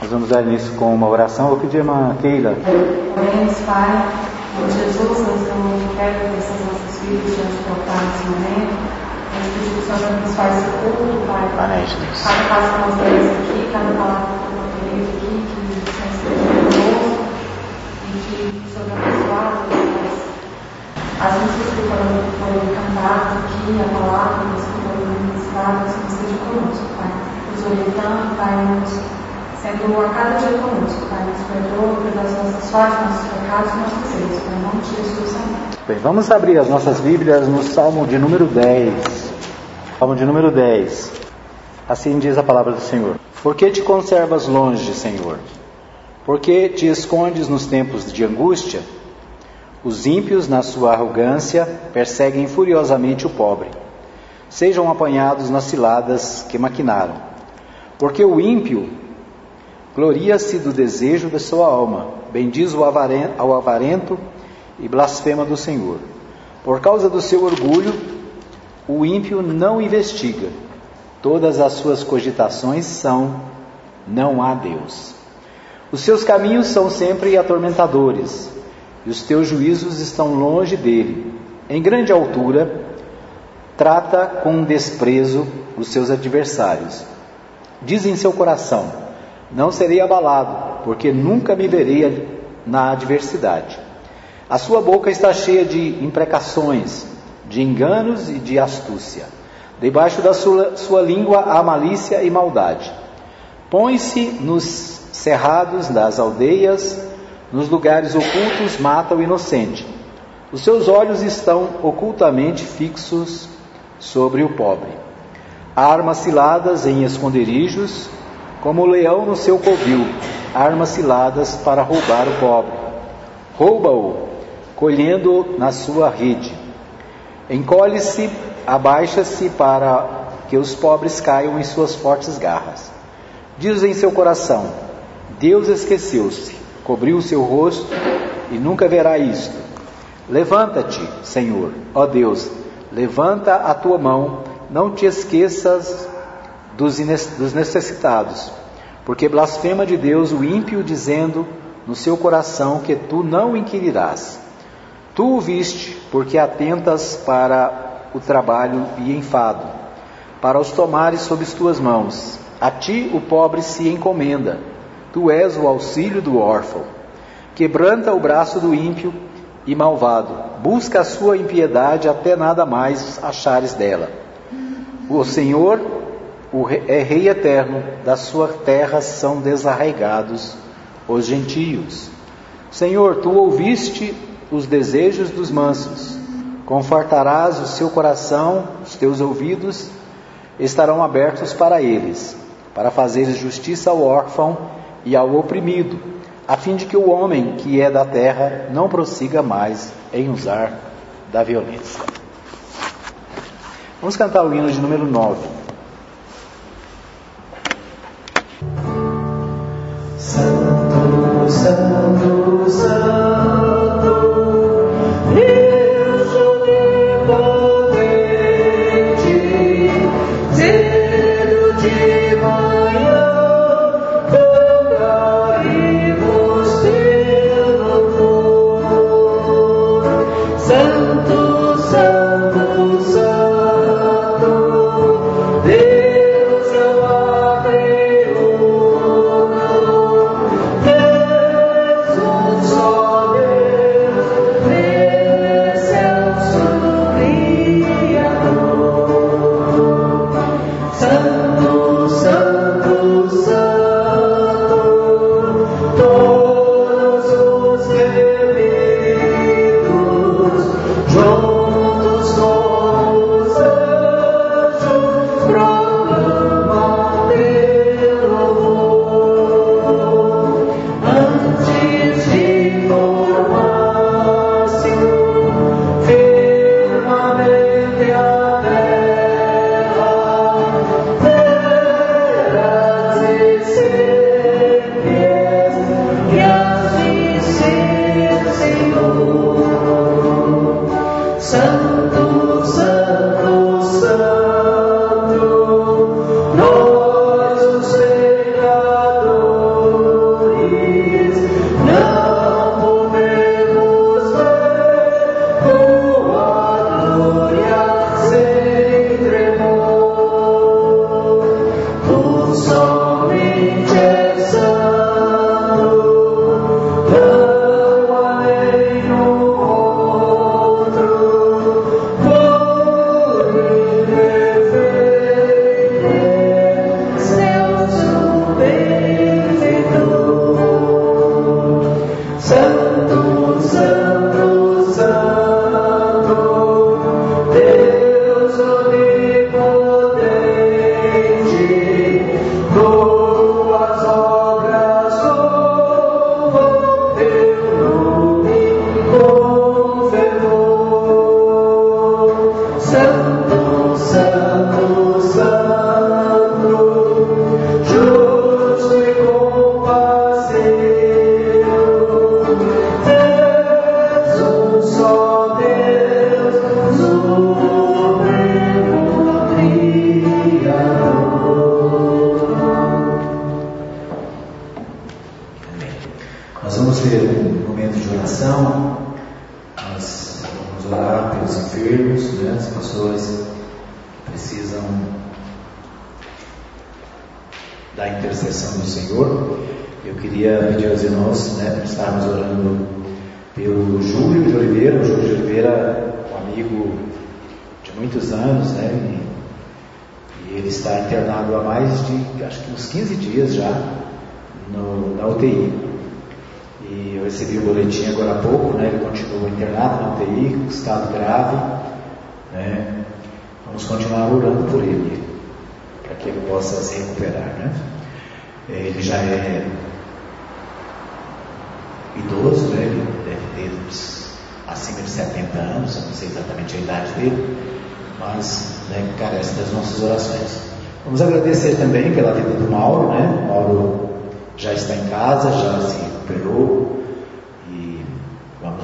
Nós vamos dar início com uma oração. Eu pedi a irmã Keila. Oremos, Pai, em Jesus, nós estamos de pé com essas nossas filhas diante do altar nesse momento. Nós pedimos que o Senhor nos faz esse culto, Pai. Amém, Jesus. Cada passo que nós temos aqui, cada palavra que eu tenho aqui, que o Senhor esteja conosco e que o Senhor abençoado, Pai. As músicas que foram, foram cantadas aqui, a palavra que foram ministradas, que esteja conosco, Pai. Nos orientando, Pai, nos cada dia conosco, Pai. Nos perdoa pelas nossas falhas, nossos pecados e nossos em nome de Jesus, amém. Bem, vamos abrir as nossas Bíblias no Salmo de número 10. Salmo de número 10. Assim diz a palavra do Senhor. Por que te conservas longe, Senhor? Por que te escondes nos tempos de angústia? Os ímpios, na sua arrogância, perseguem furiosamente o pobre. Sejam apanhados nas ciladas que maquinaram. Porque o ímpio gloria-se do desejo de sua alma, bendiz o avaren- ao avarento e blasfema do Senhor. Por causa do seu orgulho, o ímpio não investiga. Todas as suas cogitações são: não há Deus. Os seus caminhos são sempre atormentadores, e os teus juízos estão longe dele. Em grande altura, trata com desprezo os seus adversários. Diz em seu coração: Não serei abalado, porque nunca me verei na adversidade. A sua boca está cheia de imprecações, de enganos e de astúcia. Debaixo da sua, sua língua há malícia e maldade. Põe-se nos cerrados das aldeias, nos lugares ocultos mata o inocente. Os seus olhos estão ocultamente fixos sobre o pobre. Arma ciladas em esconderijos, como o leão no seu covil, armas ciladas para roubar o pobre. Rouba-o, colhendo na sua rede. Encolhe-se, abaixa-se para que os pobres caiam em suas fortes garras. Diz em seu coração: Deus esqueceu-se, cobriu o seu rosto e nunca verá isto. Levanta-te, Senhor, ó Deus, levanta a tua mão, não te esqueças dos, dos necessitados, porque blasfema de Deus o ímpio, dizendo no seu coração que tu não inquirirás. Tu o viste, porque atentas para o trabalho e enfado, para os tomares sob as tuas mãos. A ti o pobre se encomenda, tu és o auxílio do órfão. Quebranta o braço do ímpio e malvado, busca a sua impiedade até nada mais achares dela. O Senhor o re- é Rei eterno, da sua terra são desarraigados os gentios. Senhor, tu ouviste os desejos dos mansos, confortarás o seu coração, os teus ouvidos estarão abertos para eles, para fazeres justiça ao órfão e ao oprimido, a fim de que o homem que é da terra não prossiga mais em usar da violência. Vamos cantar o hino de número 9.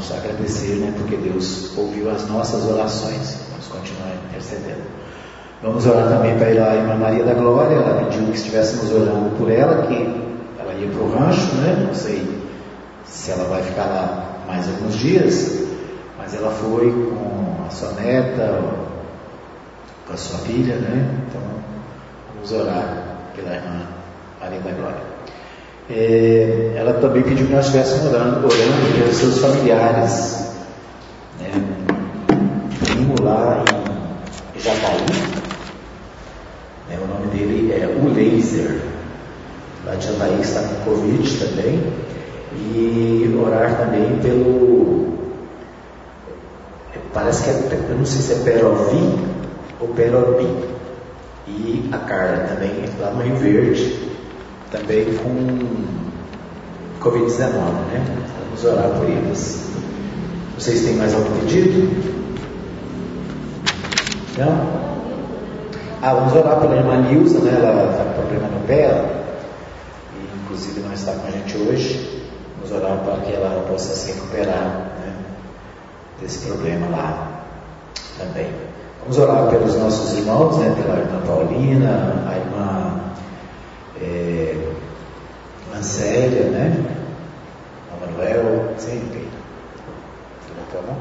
Vamos agradecer, né? Porque Deus ouviu as nossas orações, vamos continuar intercedendo. Vamos orar também para a irmã Maria da Glória, ela pediu que estivéssemos orando por ela, que ela ia para o rancho, né? Não sei se ela vai ficar lá mais alguns dias, mas ela foi com a sua neta, com a sua filha, né? Então, vamos orar pela irmã Maria da Glória. É, ela também pediu que nós estivéssemos orando, orando pelos seus familiares. Né? Primo lá em Jataí, né? o nome dele é o Laser, lá de Jataí, que está com Covid também e orar também pelo. Parece que é, eu não sei se é Perovi ou Perobi. E a Carla também, lá no Rio Verde, também com Covid-19, né? Vamos orar por eles. Vocês têm mais algum pedido? Não? Ah, vamos orar pela irmã Nilza, né? Ela está com problema no pé, inclusive não está com a gente hoje. Vamos orar para que ela possa se recuperar né, desse problema lá também. Vamos orar pelos nossos irmãos, né, pela irmã Paulina, a irmã é, Célia, né? Manuel, sempre. A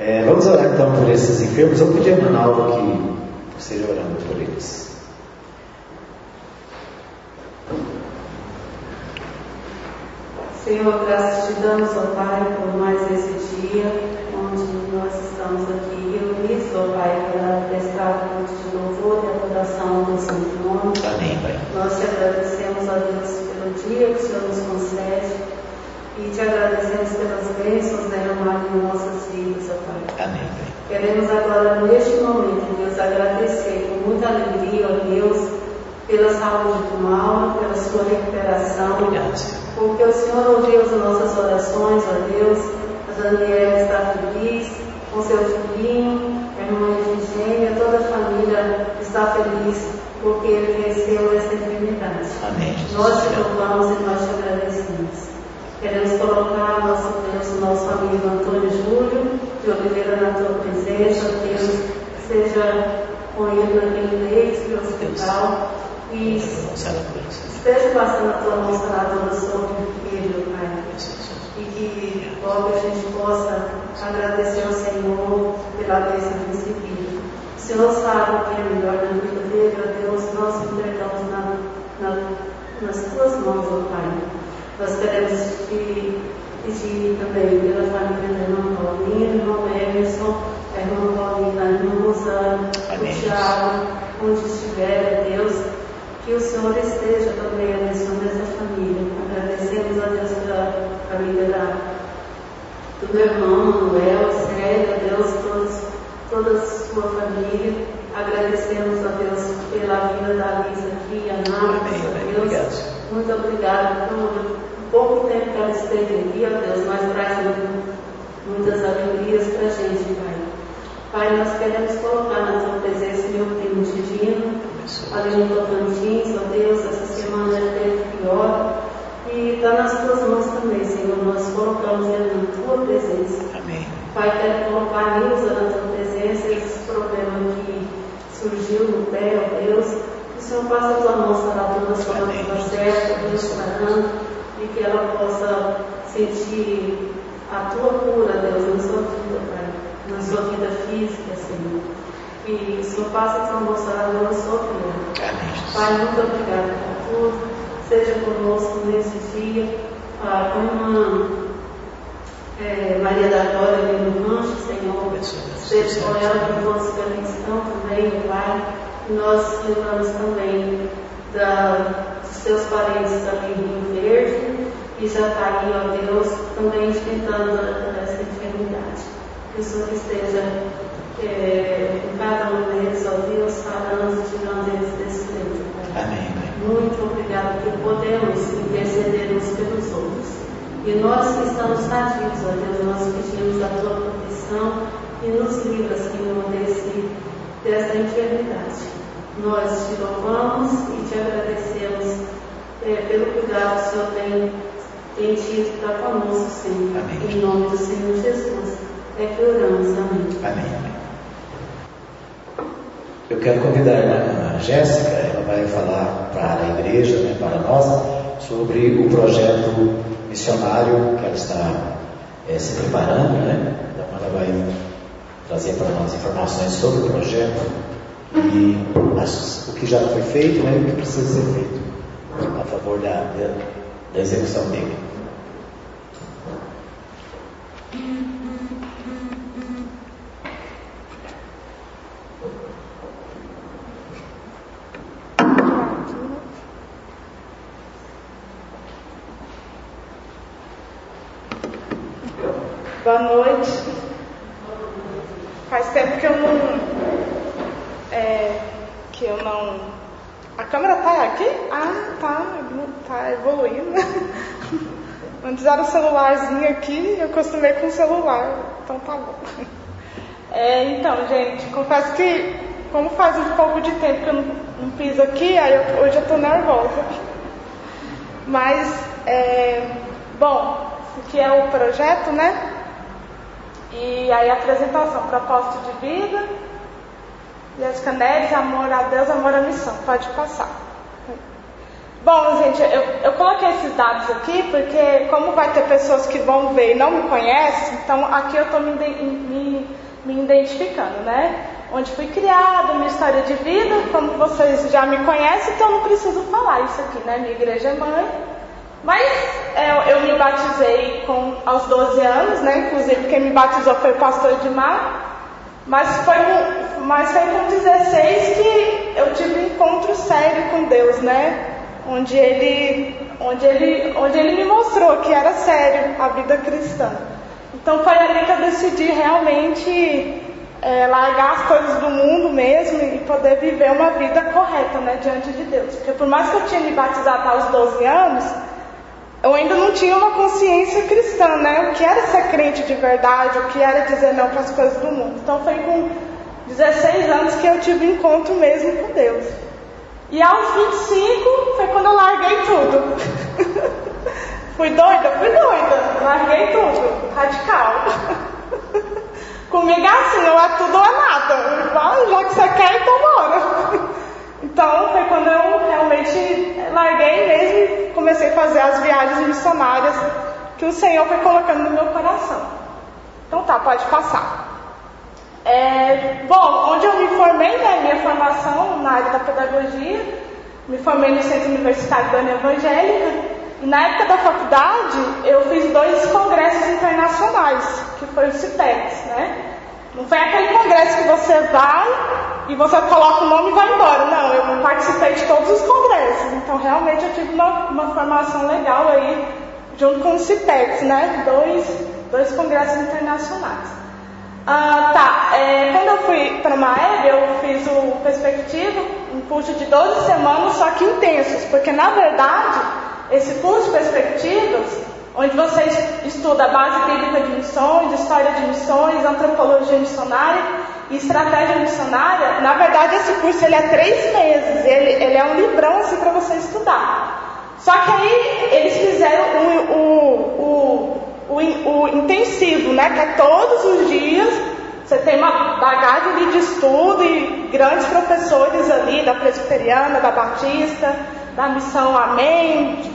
É, vamos orar então por esses enfermos. Eu pedir a Manalva que esteja orando por eles. Senhor, graças te damos, ó Pai, por mais esse dia onde nós estamos aqui reunidos, ó Pai, para prestar culto de louvor e adoração ao Santo Nome. Amém, Pai. Nós te agradecemos, ó Deus, pelo dia que o Senhor nos concede e te agradecemos pelas bênçãos derramadas em nossas vidas, ó Pai. Amém, Pai. Queremos agora, neste momento, Deus, agradecer com muita alegria, ó Deus, pela saúde do mal, pela sua recuperação. Obrigado, Senhor. Porque o Senhor ouviu as nossas orações, ó Deus. A Daniela está feliz com seu filhinho, a irmã Efigênia, toda a família está feliz porque ele venceu essa enfermidade. Amém. Nós te louvamos e nós te agradecemos. Queremos colocar nosso Deus, o nosso amigo Antônio Júlio de Oliveira na tua presença, Deus, seja com ele naquele leite do hospital e esteja passando a tua mão sanadora sobre o filho, Pai. E que logo a gente possa agradecer ao Senhor pela bênção Senhor sabe o que é melhor na vida dele, ó Deus, nós entregamos na, na, nas tuas mãos, ó Pai. Nós queremos te pedir também pela família da irmã Paulina, irmão Emerson, a irmã Paulina, a irmã Rosana, o Tiago, onde estiver, Deus, que o Senhor esteja também abençoando essa família. Agradecemos a Deus pela família da, do meu irmão Manuel, Célia, a Deus, todos, toda a sua família. Agradecemos a Deus pela vida da Lisa aqui, a Nádia, Amém, a amém. Deus. Obrigado. Muito obrigada por pouco tempo que ela esteve aqui, ó Deus, mas traz muitas alegrias para a gente, Pai. Pai, nós queremos colocar na tua presença meu primo Abençoe. ali no Tocantins, ó Deus, essa semana ele teve pior. E está nas tuas mãos também, Senhor. Nós colocamos ele na tua presença. Amém. Pai, quero colocar a Nilza na tua presença, esse problema que surgiu no pé, ó Deus. Que o Senhor passe a tua mão, será toda a vida certa, Deus, e que ela possa sentir a tua cura, Deus, na sua vida, Pai, na sua vida física, Senhor. Que o Senhor passe essa moçada na sua vida. Pai, muito obrigada por tudo. Seja conosco nesse dia, Pai, como é, Maria da Glória ali no rancho, Senhor. Seja com ela que todos que ali estão também, Pai. E nós lembramos também da, dos seus parentes ali em Rio Verde, e já está aí, ó Deus, também enfrentando essa enfermidade. Que o Senhor esteja é, em cada um deles, ó Deus, falando, tirando eles desse. Pai. Amém, Pai. Muito obrigado que podemos interceder uns pelos outros. E nós que estamos sadios, ó Deus, nós pedimos a tua proteção e nos livra, Senhor, desse, dessa enfermidade. Nós te louvamos e te agradecemos é, pelo cuidado que o Senhor tem, tem tido para conosco, Senhor. Amém. Em nome do Senhor Jesus. É que oramos. Amém. Amém. Eu quero convidar a irmã Jéssica, ela vai falar para a igreja, né, para nós, sobre o projeto missionário que ela está eh, se preparando, né? Então ela vai trazer para nós informações sobre o projeto e as- o que já foi feito né, e o que precisa ser feito a favor da, da, da execução dele. Boa noite. Faz tempo que eu não. É, que eu não. A câmera tá aqui? Ah, tá. Tá evoluindo. Antes era o celularzinho aqui, eu acostumei com o celular. Então tá bom. É, então, gente, confesso que, como faz um pouco de tempo que eu não, não piso aqui, aí eu- hoje eu tô nervosa. Mas, é, bom, isso aqui é o projeto, né? E aí a apresentação, propósito de vida, Jéssica Neves, amor a Deus, amor à missão. Pode passar. Bom, gente, eu, eu coloquei esses dados aqui porque como vai ter pessoas que vão ver e não me conhecem, então aqui eu estou me, me, me identificando, né? Onde fui criada, minha história de vida, como vocês já me conhecem, então eu não preciso falar isso aqui, né? Minha igreja é mãe. Mas é, eu me batizei com, aos 12 anos, né? Inclusive quem me batizou foi o pastor Edmar. Mas foi, mas foi com 16 que eu tive um encontro sério com Deus, né? Onde ele, onde ele, onde ele me mostrou que era sério a vida cristã. Então foi ali que eu decidi realmente é, largar as coisas do mundo mesmo e poder viver uma vida correta, né, diante de Deus. Porque por mais que eu tinha me batizado aos 12 anos, eu ainda não tinha uma consciência cristã, né? O que era ser crente de verdade, o que era dizer não para as coisas do mundo. Então foi com 16 anos que eu tive encontro mesmo com Deus. E aos 25 foi quando eu larguei tudo. fui doida? Fui doida. Larguei tudo. Radical. Comigo é assim, ou é tudo ou é nada. Ah, Já que você quer, então bora. Então foi quando eu realmente larguei mesmo e comecei a fazer as viagens missionárias que o Senhor foi colocando no meu coração. Então tá, pode passar. É, bom, onde eu me formei, né, minha formação na área da pedagogia, me formei no Centro Universitário da União Evangélica, e na época da faculdade eu fiz dois congressos internacionais, que foi o CIPEX, né? Não foi aquele congresso que você vai e você coloca o nome e vai embora. Não, eu participei de todos os congressos. Então, realmente, eu tive uma, uma formação legal aí, junto com o CIPEX, né? Dois, dois congressos internacionais. Ah, tá. É, quando eu fui para a Maeb, eu fiz o Perspectiva, um curso de 12 semanas, só que intensos, porque na verdade, esse curso de Perspectivas, onde você estuda a base bíblica de missões, história de missões, antropologia missionária e estratégia missionária, na verdade esse curso ele é três meses, ele, ele é um livrão assim para você estudar. Só que aí eles fizeram o, o, o, o intensivo, né? Que é todos os dias você tem uma bagagem de estudo e grandes professores ali da presbiteriana, da batista, da missão Amém,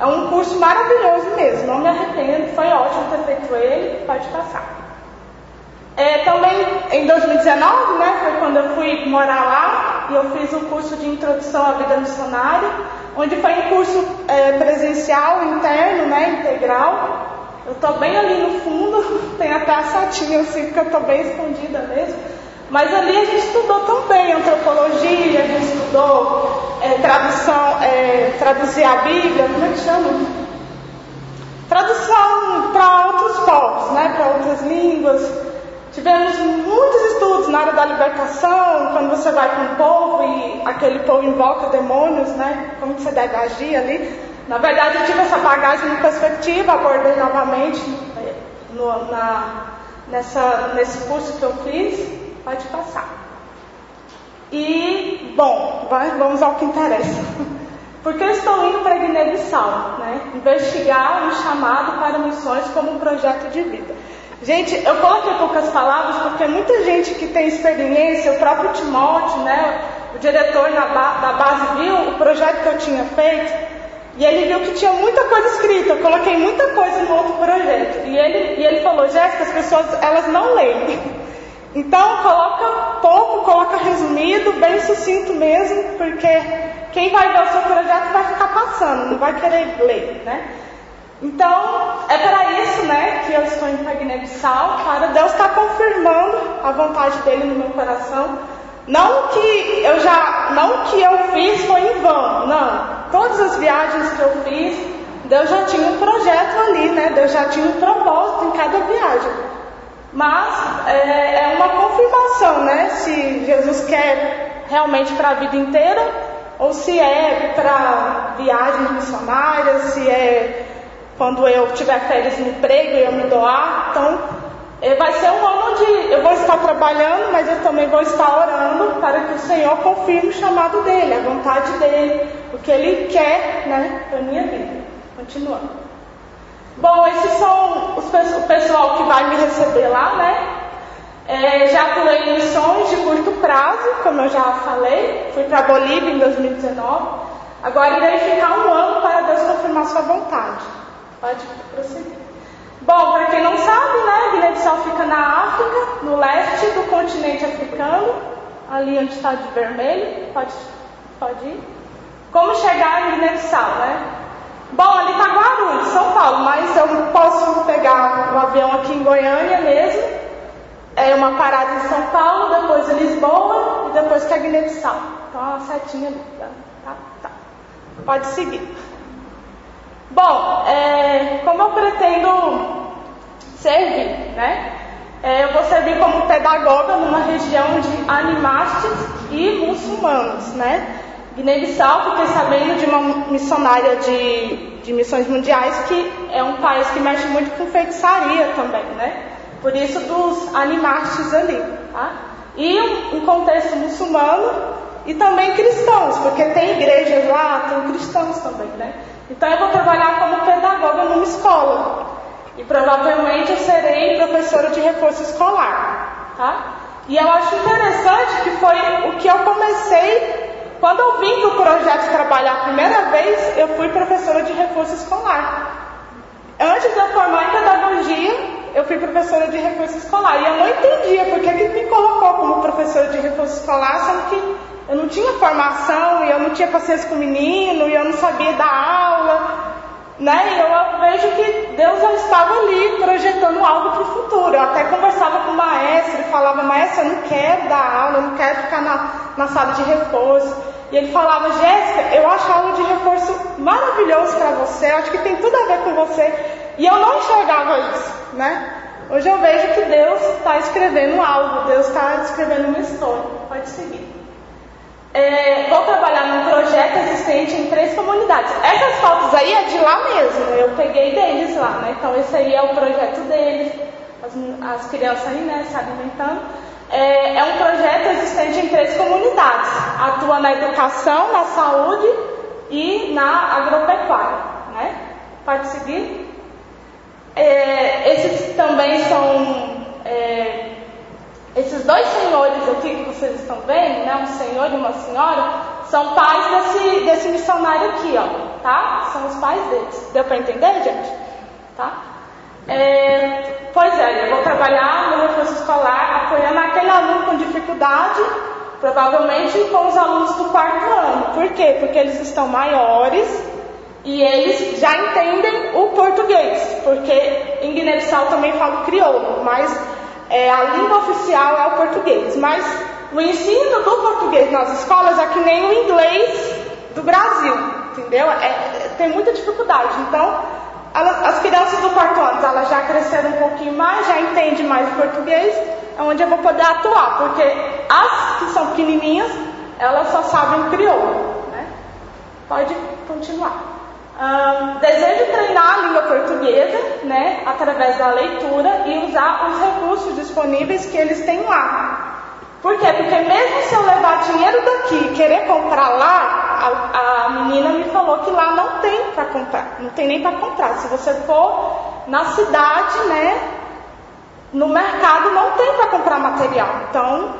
É um curso maravilhoso mesmo, não me arrependo, foi ótimo ter feito ele, pode passar. É, também em 2019, né, foi quando eu fui morar lá e eu fiz um curso de introdução à vida missionária, onde foi um curso é, presencial, interno, né, integral. Eu estou bem ali no fundo, tem até a satinha assim, porque eu estou bem escondida mesmo. Mas ali a gente estudou também antropologia, a gente estudou é, tradução, é, traduzir a Bíblia, como é que chama? Tradução para outros povos, né, para outras línguas. Tivemos muitos estudos na área da libertação, quando você vai com um povo e aquele povo invoca demônios, né? Como você deve agir ali. Na verdade, eu tive essa bagagem de perspectiva, abordei novamente no, na, nessa, nesse curso que eu fiz. Pode passar. E, bom, vamos ao que interessa. Porque eu estou indo para Guiné-Bissau, né? Investigar um chamado para missões como um projeto de vida. Gente, eu coloquei poucas palavras porque muita gente que tem experiência, o próprio Timóteo, né, o diretor da base viu o projeto que eu tinha feito e ele viu que tinha muita coisa escrita. Eu coloquei muita coisa no outro projeto e ele, e ele falou, Jéssica, as pessoas elas não leem. Então, coloca pouco, coloca resumido, bem sucinto mesmo, porque quem vai ver o seu projeto vai ficar passando, não vai querer ler, né? Então, é para isso, né, que eu estou em Guiné-Bissau, para Deus estar confirmando a vontade dele no meu coração. Não que eu já, não que eu fiz foi em vão, não. Todas as viagens que eu fiz, Deus já tinha um projeto ali, né? Deus já tinha um propósito em cada viagem. Mas é, é uma confirmação, né? Se Jesus quer realmente para a vida inteira ou se é para viagens missionárias, se é quando eu tiver férias no emprego e eu me doar. Então, é, vai ser um ano onde eu vou estar trabalhando, mas eu também vou estar orando para que o Senhor confirme o chamado dele, a vontade dele, o que ele quer né, para a minha vida. Continuando. Bom, esses são os, o pessoal que vai me receber lá, né? É, já atuei missões de curto prazo, como eu já falei. Fui para Bolívia em 2019. Agora irei ficar um ano para Deus confirmar sua vontade. Pode prosseguir. Bom, para quem não sabe, né, Guiné-Bissau fica na África, no leste do continente africano, ali onde está de vermelho. Pode, pode ir. Como chegar em Guiné-Bissau, né? Bom, ali está Guarulhos, São Paulo, mas eu posso pegar um avião aqui em Goiânia mesmo, é uma parada em São Paulo, depois em Lisboa e depois que é Guiné-Bissau. Então, uma setinha ali, tá? tá? tá. Pode seguir. Bom, é, como eu pretendo servir, né? É, eu vou servir como pedagoga numa região de animastes e muçulmanos, né? Guiné-Bissau, fiquei sabendo de uma missionária de, de missões mundiais que é um país que mexe muito com feitiçaria também, né? Por isso dos animastes ali, tá? E um, um contexto muçulmano e também cristãos, porque tem igrejas lá, tem cristãos também, né? Então eu vou trabalhar como pedagoga numa escola. E provavelmente eu serei professora de reforço escolar, tá? E eu acho interessante que foi o que eu comecei quando eu vim para o projeto trabalhar a primeira vez, eu fui professora de reforço escolar. Antes de eu formar em pedagogia, eu fui professora de reforço escolar. E eu não entendia por que, que me colocou como professora de reforço escolar, sendo que eu não tinha formação, e eu não tinha paciência com o menino, e eu não sabia dar aula. Né? E eu vejo que Deus já estava ali projetando algo para o futuro. Eu até conversava com o maestro e falava, maestro, eu não quero dar aula, eu não quero ficar na, na sala de reforço. E ele falava, Jéssica, eu acho aula de reforço maravilhoso para você, acho que tem tudo a ver com você. E eu não enxergava isso, né? Hoje eu vejo que Deus está escrevendo algo, Deus está escrevendo uma história. Pode seguir. É, vou trabalhar num projeto existente em três comunidades. Essas fotos aí é de lá mesmo, eu peguei deles lá, né? Então esse aí é o projeto deles, as, as crianças aí, né, se alimentando. É, é, um projeto existente em três comunidades. Atua na educação, na saúde e na agropecuária. Né? Pode seguir? É, esses também são. É, esses dois senhores aqui que vocês estão vendo, né, um senhor e uma senhora, são pais desse, desse missionário aqui, ó, tá? São os pais deles. Deu para entender, gente? Tá? É, pois é, eu vou trabalhar no reforço escolar apoiando aquele aluno com dificuldade, provavelmente com os alunos do quarto ano. Por quê? Porque eles estão maiores e eles já entendem o português, porque em Guiné-Bissau também falo crioulo, mas é, a língua oficial é o português. Mas o ensino do português nas escolas é que nem o inglês do Brasil, entendeu? É, é, tem muita dificuldade. Então, as crianças do quarto ano, elas já cresceram um pouquinho mais, já entendem mais o português, é onde eu vou poder atuar, porque as que são pequenininhas, elas só sabem crioulo. Né? Pode continuar. Um, desejo treinar a língua portuguesa, né, através da leitura e usar os recursos disponíveis que eles têm lá. Por quê? Porque mesmo se eu levar dinheiro daqui e querer comprar lá, a, a menina me falou que lá não tem para comprar, não tem nem para comprar. Se você for na cidade, né, no mercado não tem para comprar material. Então,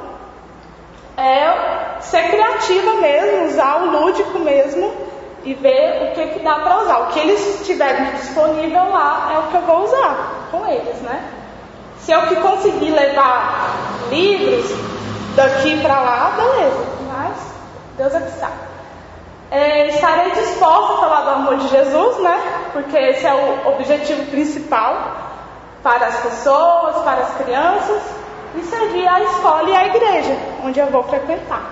é ser criativa mesmo, usar o lúdico mesmo e ver o que, que dá para usar. O que eles tiverem disponível lá é o que eu vou usar com eles, né? Se eu que conseguir levar livros daqui para lá, beleza. Mas Deus é que sabe. É, estarei disposta a falar do amor de Jesus, né? Porque esse é o objetivo principal para as pessoas, para as crianças, e servir a escola e a igreja, onde eu vou frequentar.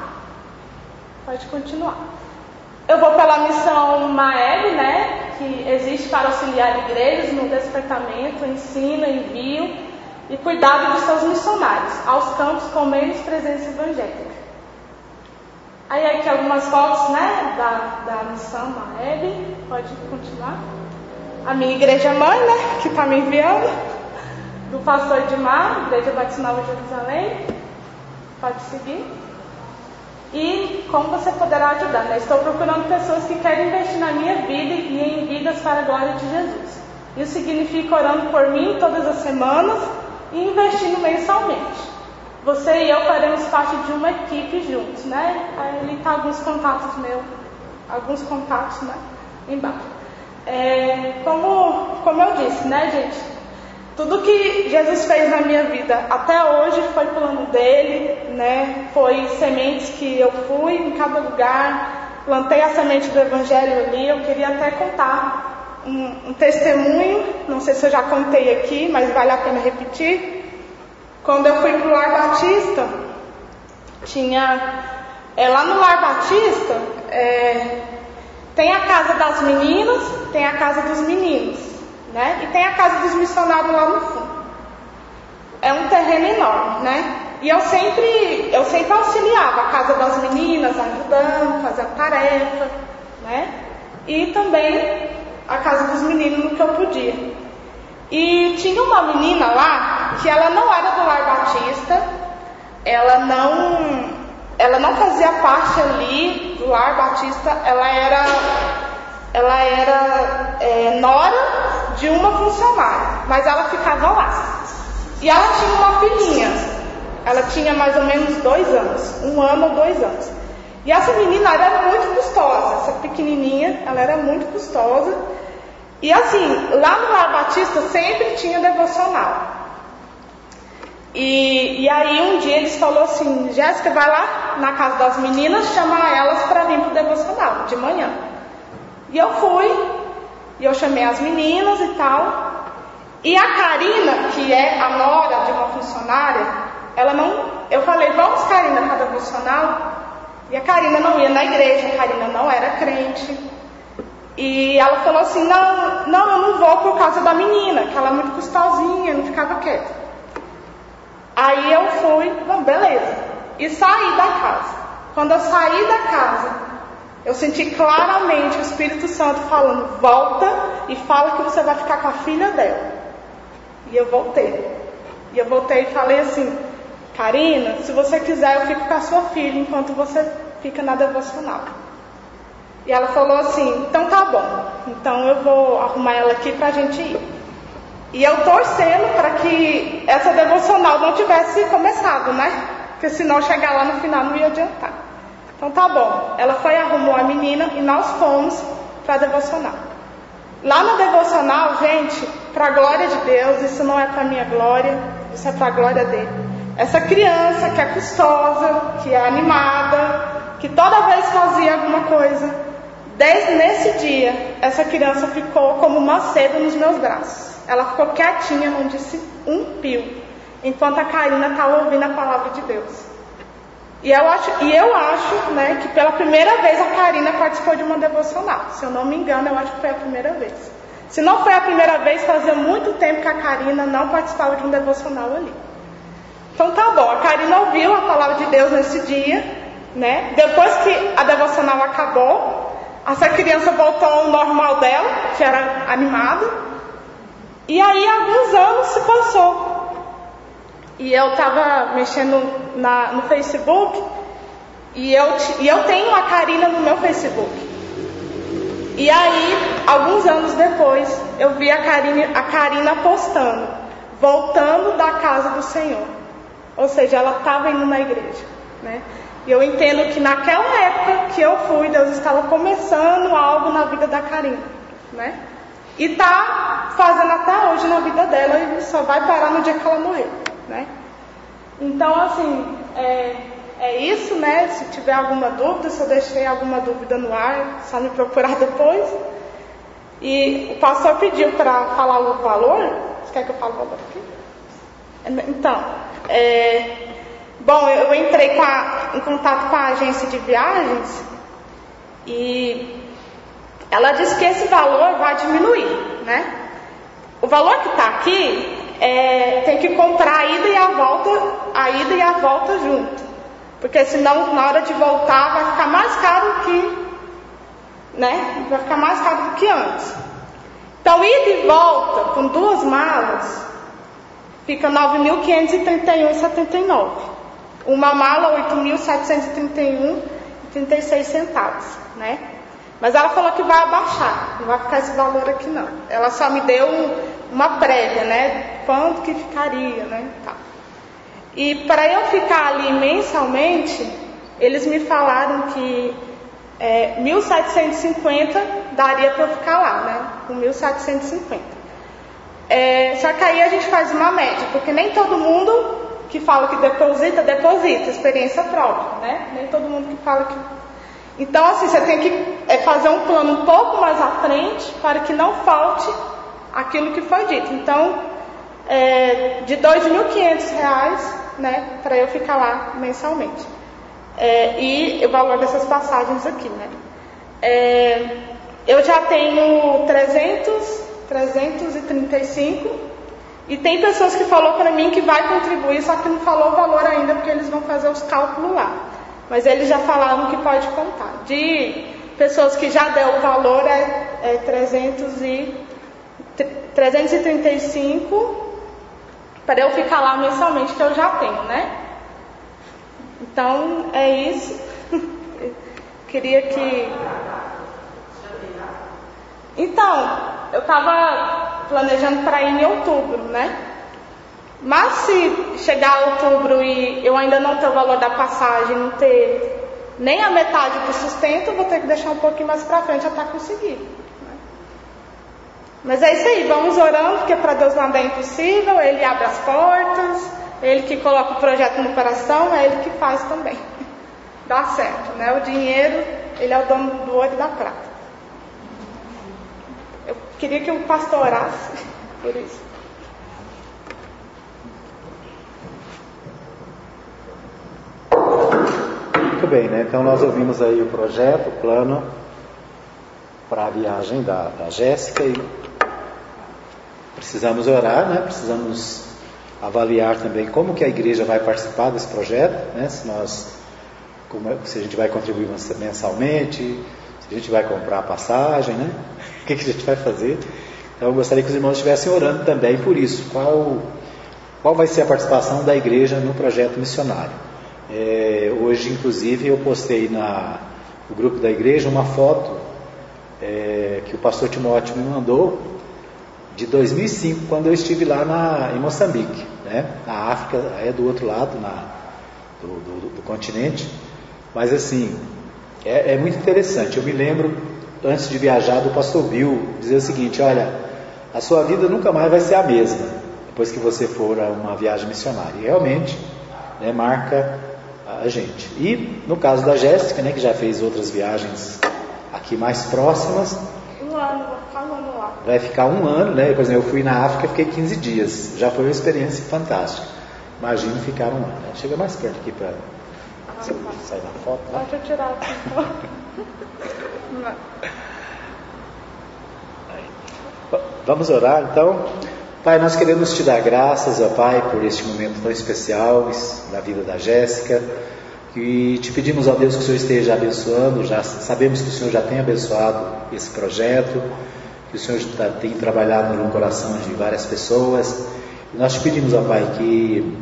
Pode continuar. Eu vou pela missão MAEB, né, que existe para auxiliar igrejas no despertamento, ensino, envio e cuidado de seus missionários aos campos com menos presença evangélica. Aí aqui algumas fotos, né, da, da missão MAEB, pode continuar. A minha igreja mãe, né, que está me enviando, do pastor Edmar, Igreja Batista Nova Jerusalém. Pode seguir e como você poderá ajudar. Né? Estou procurando pessoas que querem investir na minha vida e em vidas para a glória de Jesus. Isso significa orando por mim todas as semanas e investindo mensalmente. Você e eu faremos parte de uma equipe juntos, né? Aí ali tá alguns contatos meus, alguns contatos, né? Embaixo. É, como, como eu disse, né, gente? Tudo que Jesus fez na minha vida até hoje foi plano dele, né? Foi sementes que eu fui em cada lugar, plantei a semente do Evangelho ali. Eu queria até contar um, um testemunho, não sei se eu já contei aqui, mas vale a pena repetir. Quando eu fui para o Lar Batista, tinha é, lá no Lar Batista é, tem a casa das meninas, tem a casa dos meninos né? E tem a casa dos missionários lá no fundo. É um terreno enorme, né? E eu sempre, eu sempre auxiliava a casa das meninas, ajudando, fazendo tarefa, né? E também a casa dos meninos no que eu podia. E tinha uma menina lá que ela não era do Lar Batista, ela não, ela não fazia parte ali do Lar Batista, ela era, ela era é, nora de uma funcionária, mas ela ficava lá. E ela tinha uma filhinha, ela tinha mais ou menos dois anos, um ano ou dois anos. E essa menina era muito custosa, essa pequenininha, ela era muito custosa. E assim, lá no Lar Batista sempre tinha devocional. E, e aí um dia eles falou assim, Jéssica, vai lá na casa das meninas, chama elas para vir pro devocional, de manhã. E eu fui, e eu chamei as meninas e tal. E a Karina, que é a nora de uma funcionária, ela não. Eu falei, vamos, Karina, para devocional. E a Karina não ia na igreja, a Karina não era crente. E ela falou assim: não, não, eu não vou por causa da menina, que ela é muito custosinha, não ficava quieta. Aí eu fui, bom, beleza. E saí da casa. Quando eu saí da casa, eu senti claramente o Espírito Santo falando: volta e fala que você vai ficar com a filha dela. E eu voltei. E eu voltei e falei assim: Karina, se você quiser, eu fico com a sua filha enquanto você fica na devocional. E ela falou assim: então tá bom, então eu vou arrumar ela aqui pra gente ir. E eu torcendo para que essa devocional não tivesse começado, né? Porque senão chegar lá no final não ia adiantar. Então tá bom. Ela foi arrumou a menina e nós fomos para devocional. Lá na devocional, gente, para a glória de Deus, isso não é para minha glória, isso é para a glória dele. Essa criança que é custosa, que é animada, que toda vez fazia alguma coisa, desde nesse dia, essa criança ficou como uma seda nos meus braços. Ela ficou quietinha, não disse um pio, enquanto a Karina estava ouvindo a palavra de Deus. E eu acho, e eu acho né, que pela primeira vez a Karina participou de uma devocional. Se eu não me engano, eu acho que foi a primeira vez. Se não foi a primeira vez, fazia muito tempo que a Karina não participava de um devocional ali. Então tá bom, a Karina ouviu a palavra de Deus nesse dia, né? Depois que a devocional acabou, essa criança voltou ao normal dela, que era animada. E aí alguns anos se passou. E eu estava mexendo na, no Facebook e eu, e eu tenho a Karina no meu Facebook. E aí, alguns anos depois, eu vi a Karina, a Karina postando, voltando da casa do Senhor. Ou seja, ela estava indo na igreja. Né? E eu entendo que naquela época que eu fui, Deus estava começando algo na vida da Karina. Né? E está fazendo até hoje na vida dela e só vai parar no dia que ela morrer. Né? Então, assim, é, é isso, né? Se tiver alguma dúvida, se eu deixei alguma dúvida no ar, só me procurar depois. E o pastor pediu para falar o valor. Você quer que eu fale o valor aqui? Então, é, bom, eu entrei a, em contato com a agência de viagens e ela disse que esse valor vai diminuir, né? O valor que está aqui é, tem que comprar a ida e a volta, a ida e a volta junto. Porque senão na hora de voltar vai ficar mais caro que. Né? Vai ficar mais caro do que antes. Então ida e volta com duas malas fica 9.531,79. Uma mala 8.731,36 centavos, né? Mas ela falou que vai abaixar, não vai ficar esse valor aqui não. Ela só me deu um, uma prévia, né? Quanto que ficaria, né? Tá. E para eu ficar ali mensalmente, eles me falaram que é, 1.750 daria para eu ficar lá, né? Com 1.750. É, só que aí a gente faz uma média, porque nem todo mundo que fala que deposita, deposita, experiência própria, né? Nem todo mundo que fala que. Então, assim, você tem que é, fazer um plano um pouco mais à frente para que não falte aquilo que foi dito. Então, é, de R$ 2.500, né, para eu ficar lá mensalmente. É, e o valor dessas passagens aqui, né. É, eu já tenho 300, 335 e tem pessoas que falou para mim que vai contribuir, só que não falou o valor ainda porque eles vão fazer os cálculos lá. Mas eles já falaram que pode contar. De pessoas que já deu o valor é, é 300 e 335 para eu ficar lá mensalmente, que eu já tenho, né? Então, é isso. Queria que. Então, eu estava planejando para ir em outubro, né? Mas se chegar outubro e eu ainda não ter o valor da passagem, não ter nem a metade do sustento, eu vou ter que deixar um pouquinho mais para frente até conseguir. Mas é isso aí, vamos orando, porque para Deus nada é impossível, Ele abre as portas, Ele que coloca o projeto no coração, é Ele que faz também. Dá certo, né? O dinheiro, Ele é o dono do ouro e da prata. Eu queria que o pastor orasse por isso. Muito bem, né? Então nós ouvimos aí o projeto, o plano para a viagem da, da Jéssica e precisamos orar, né? Precisamos avaliar também como que a igreja vai participar desse projeto, né? Se nós, como, é, se a gente vai contribuir mensalmente, se a gente vai comprar a passagem, né? O que, que a gente vai fazer? Então eu gostaria que os irmãos estivessem orando também por isso. Qual, qual vai ser a participação da igreja no projeto missionário? É, hoje, inclusive, eu postei na, no grupo da igreja uma foto é, que o pastor Timóteo me mandou de 2005, quando eu estive lá na, em Moçambique, né? na África, é do outro lado na, do, do, do continente. Mas assim, é, é muito interessante. Eu me lembro, antes de viajar, do pastor Bill dizer o seguinte: olha, a sua vida nunca mais vai ser a mesma depois que você for a uma viagem missionária. E realmente né, marca a gente. E no caso da Jéssica, né, que já fez outras viagens aqui mais próximas, Um ano, vou ficar um ano lá. vai ficar um ano, né? Por exemplo, eu fui na África, fiquei 15 dias. Já foi uma experiência fantástica. Imagino ficar um ano. Né? Chega mais perto aqui para sair na foto. Né? Deixa eu tirar aqui Vamos orar então? Pai, nós queremos te dar graças, ó Pai, por este momento tão especial es- da vida da Jéssica. E te pedimos, ó Deus, que o Senhor esteja abençoando. Já sabemos que o Senhor já tem abençoado esse projeto, que o Senhor já tem trabalhado no coração de várias pessoas. E nós te pedimos, ó Pai, que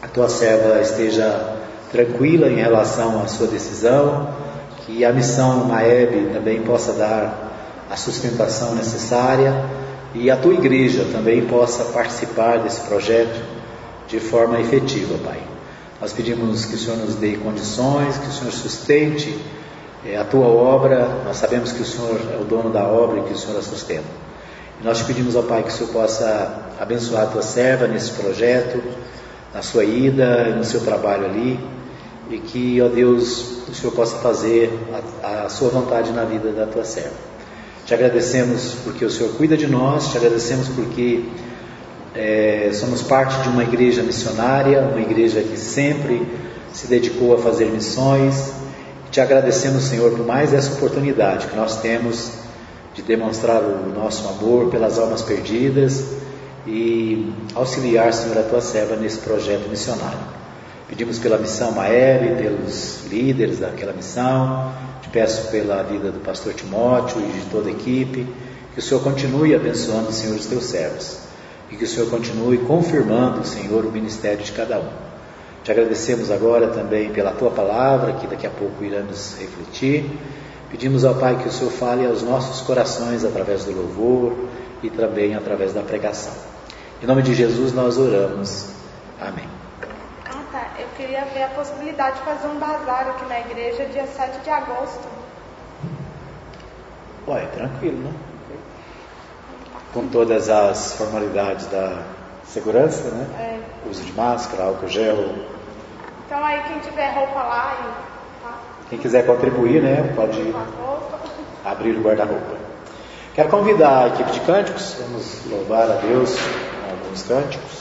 a tua serva esteja tranquila em relação à sua decisão, que a missão Maeb também possa dar a sustentação necessária e a tua igreja também possa participar desse projeto de forma efetiva, Pai. Nós pedimos que o Senhor nos dê condições, que o Senhor sustente eh, a tua obra. Nós sabemos que o Senhor é o dono da obra e que o Senhor a sustenta. E nós te pedimos, ó Pai, que o Senhor possa abençoar a tua serva nesse projeto, na sua ida, no seu trabalho ali, e que, ó Deus, o Senhor possa fazer a, a sua vontade na vida da tua serva. Te agradecemos porque o Senhor cuida de nós, te agradecemos porque é, somos parte de uma igreja missionária, uma igreja que sempre se dedicou a fazer missões. Te agradecemos, Senhor, por mais essa oportunidade que nós temos de demonstrar o nosso amor pelas almas perdidas e auxiliar, Senhor, a tua serva nesse projeto missionário. Pedimos pela missão Maeb, pelos líderes daquela missão, te peço pela vida do pastor Timóteo e de toda a equipe, que o Senhor continue abençoando, Senhor, os teus servos e que o Senhor continue confirmando, Senhor, o ministério de cada um. Te agradecemos agora também pela tua palavra, que daqui a pouco iremos refletir. Pedimos ao Pai que o Senhor fale aos nossos corações através do louvor e também através da pregação. Em nome de Jesus nós oramos. Amém. Eu queria ver a possibilidade de fazer um bazar aqui na igreja dia 7 de agosto. Ué, tranquilo, né? Com todas as formalidades da segurança, né? É. Uso de máscara, álcool gel. Então aí quem tiver roupa lá e tá, Quem quiser contribuir, né? Pode abrir o guarda-roupa. Quero convidar a equipe de cânticos, vamos louvar a Deus com alguns cânticos.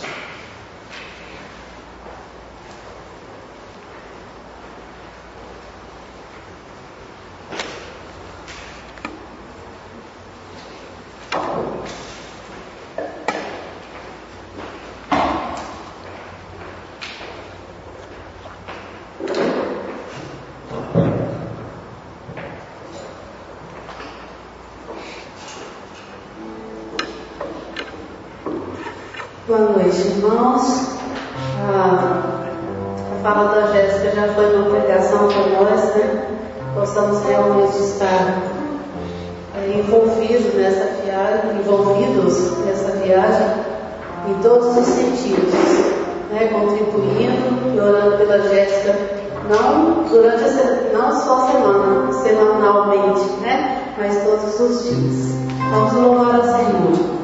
Boa noite, irmãos. A, a fala da Jéssica já foi uma pregação para nós, né? Possamos realmente estar é, envolvidos nessa viagem, envolvidos nessa viagem em todos os sentidos, né? Contribuindo e orando pela Jéssica, não durante a se- não só semana, semanalmente, né? Mas todos os dias. Vamos louvar ao Senhor.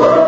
Lord.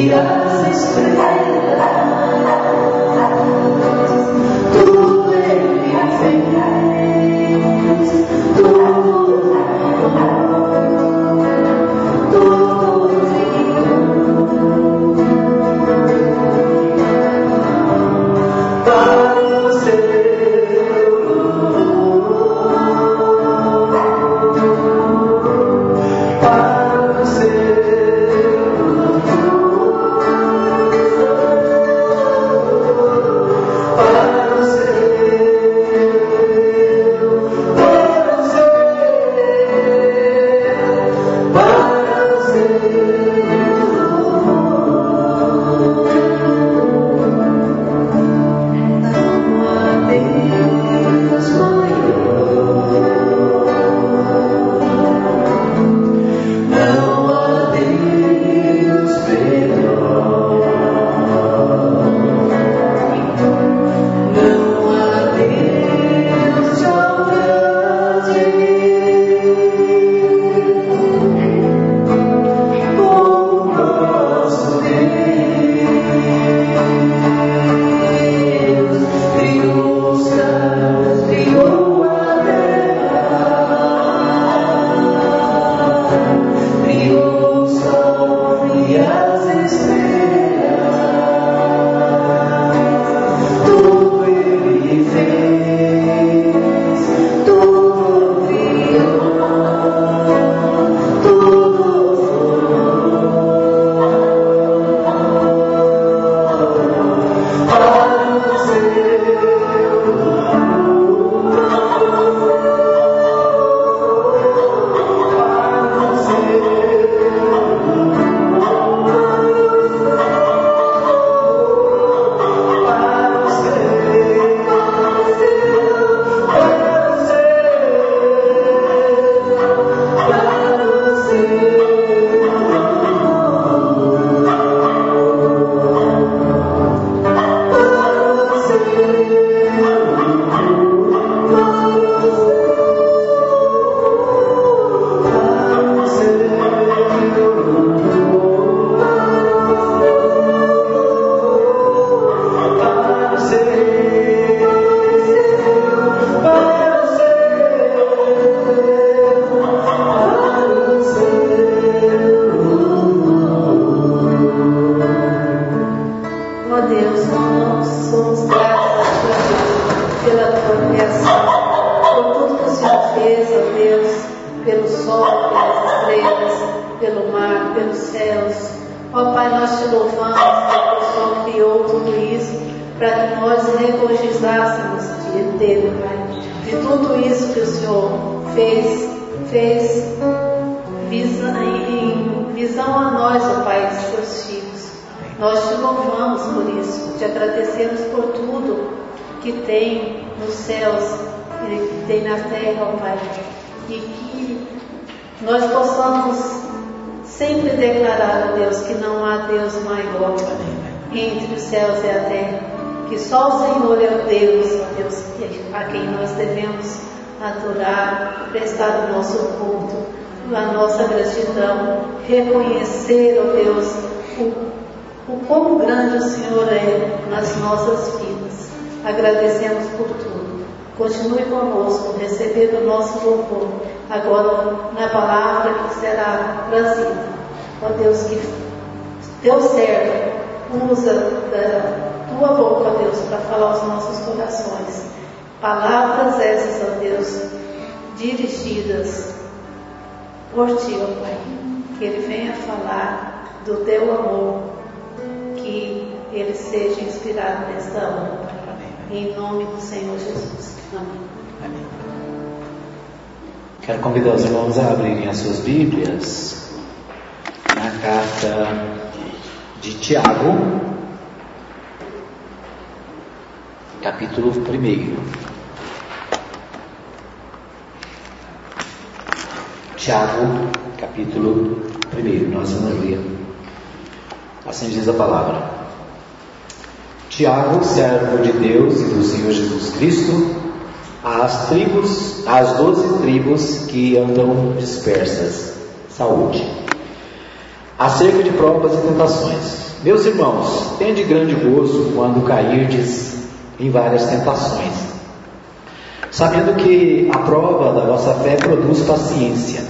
dias esperar. Nossas vidas. Agradecemos por tudo. Continue conosco, recebendo o nosso louvor, agora na palavra que será trazida. Ó Deus, que teu servo usa da tua boca, Deus, para falar aos nossos corações. Palavras essas, ó Deus, dirigidas por ti, ó Pai. Que ele venha falar do teu amor, que ele seja inspirado nesta hora, Pai. Em nome do Senhor Jesus. Amém. Amém. Quero convidar os irmãos a abrirem as suas Bíblias na carta de Tiago, capítulo 1. Tiago, capítulo 1. Nós vamos ler. Assim diz a palavra. Tiago, servo de Deus e do Senhor Jesus Cristo, às tribos, às doze tribos que andam dispersas. Saúde. Acerca de provas e tentações. Meus irmãos, tende grande gozo quando cairdes em várias tentações, sabendo que a prova da vossa fé produz paciência.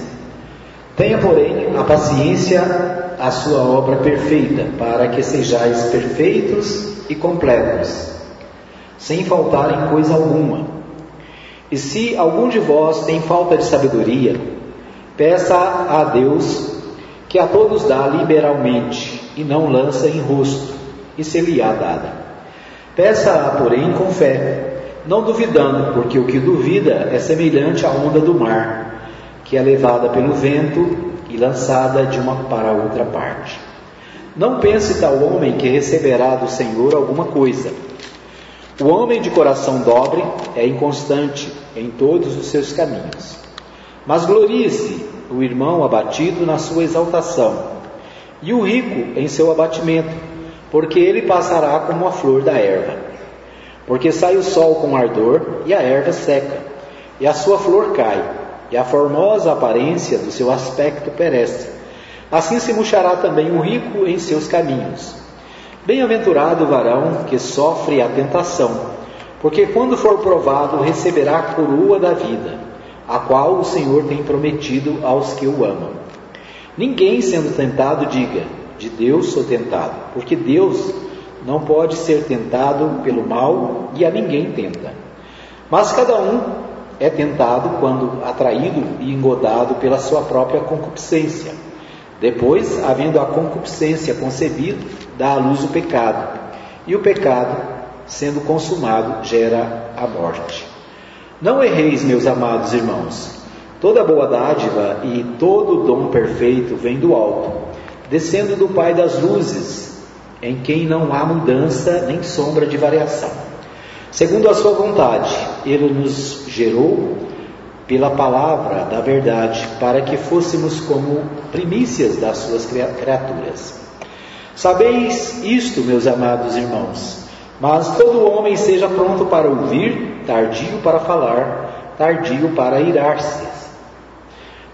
Tenha, porém, a paciência a sua obra perfeita, para que sejais perfeitos e completos, sem faltar em coisa alguma. E se algum de vós tem falta de sabedoria, peça a Deus, que a todos dá liberalmente, e não lança em rosto, e se lhe há dada. Peça-a, porém, com fé, não duvidando, porque o que duvida é semelhante à onda do mar, que é levada pelo vento e lançada de uma para outra parte. Não pense tal homem que receberá do Senhor alguma coisa. O homem de coração dobre é inconstante em todos os seus caminhos. Mas glorie-se o irmão abatido na sua exaltação, e o rico em seu abatimento, porque ele passará como a flor da erva. Porque sai o sol com ardor, e a erva seca, e a sua flor cai, e a formosa aparência do seu aspecto perece. Assim se murchará também o rico em seus caminhos. Bem-aventurado o varão que sofre a tentação, porque quando for provado receberá a coroa da vida, a qual o Senhor tem prometido aos que o amam. Ninguém sendo tentado diga: De Deus sou tentado, porque Deus não pode ser tentado pelo mal e a ninguém tenta. Mas cada um é tentado quando atraído e engodado pela sua própria concupiscência. Depois, havendo a concupiscência concebido, dá à luz o pecado. E o pecado, sendo consumado, gera a morte. Não erreis, meus amados irmãos. Toda boa dádiva e todo dom perfeito vem do alto, descendo do Pai das luzes, em quem não há mudança nem sombra de variação. Segundo a sua vontade, ele nos gerou pela palavra da verdade, para que fôssemos como primícias das suas criaturas. Sabeis isto, meus amados irmãos, mas todo homem seja pronto para ouvir, tardio para falar, tardio para irar-se.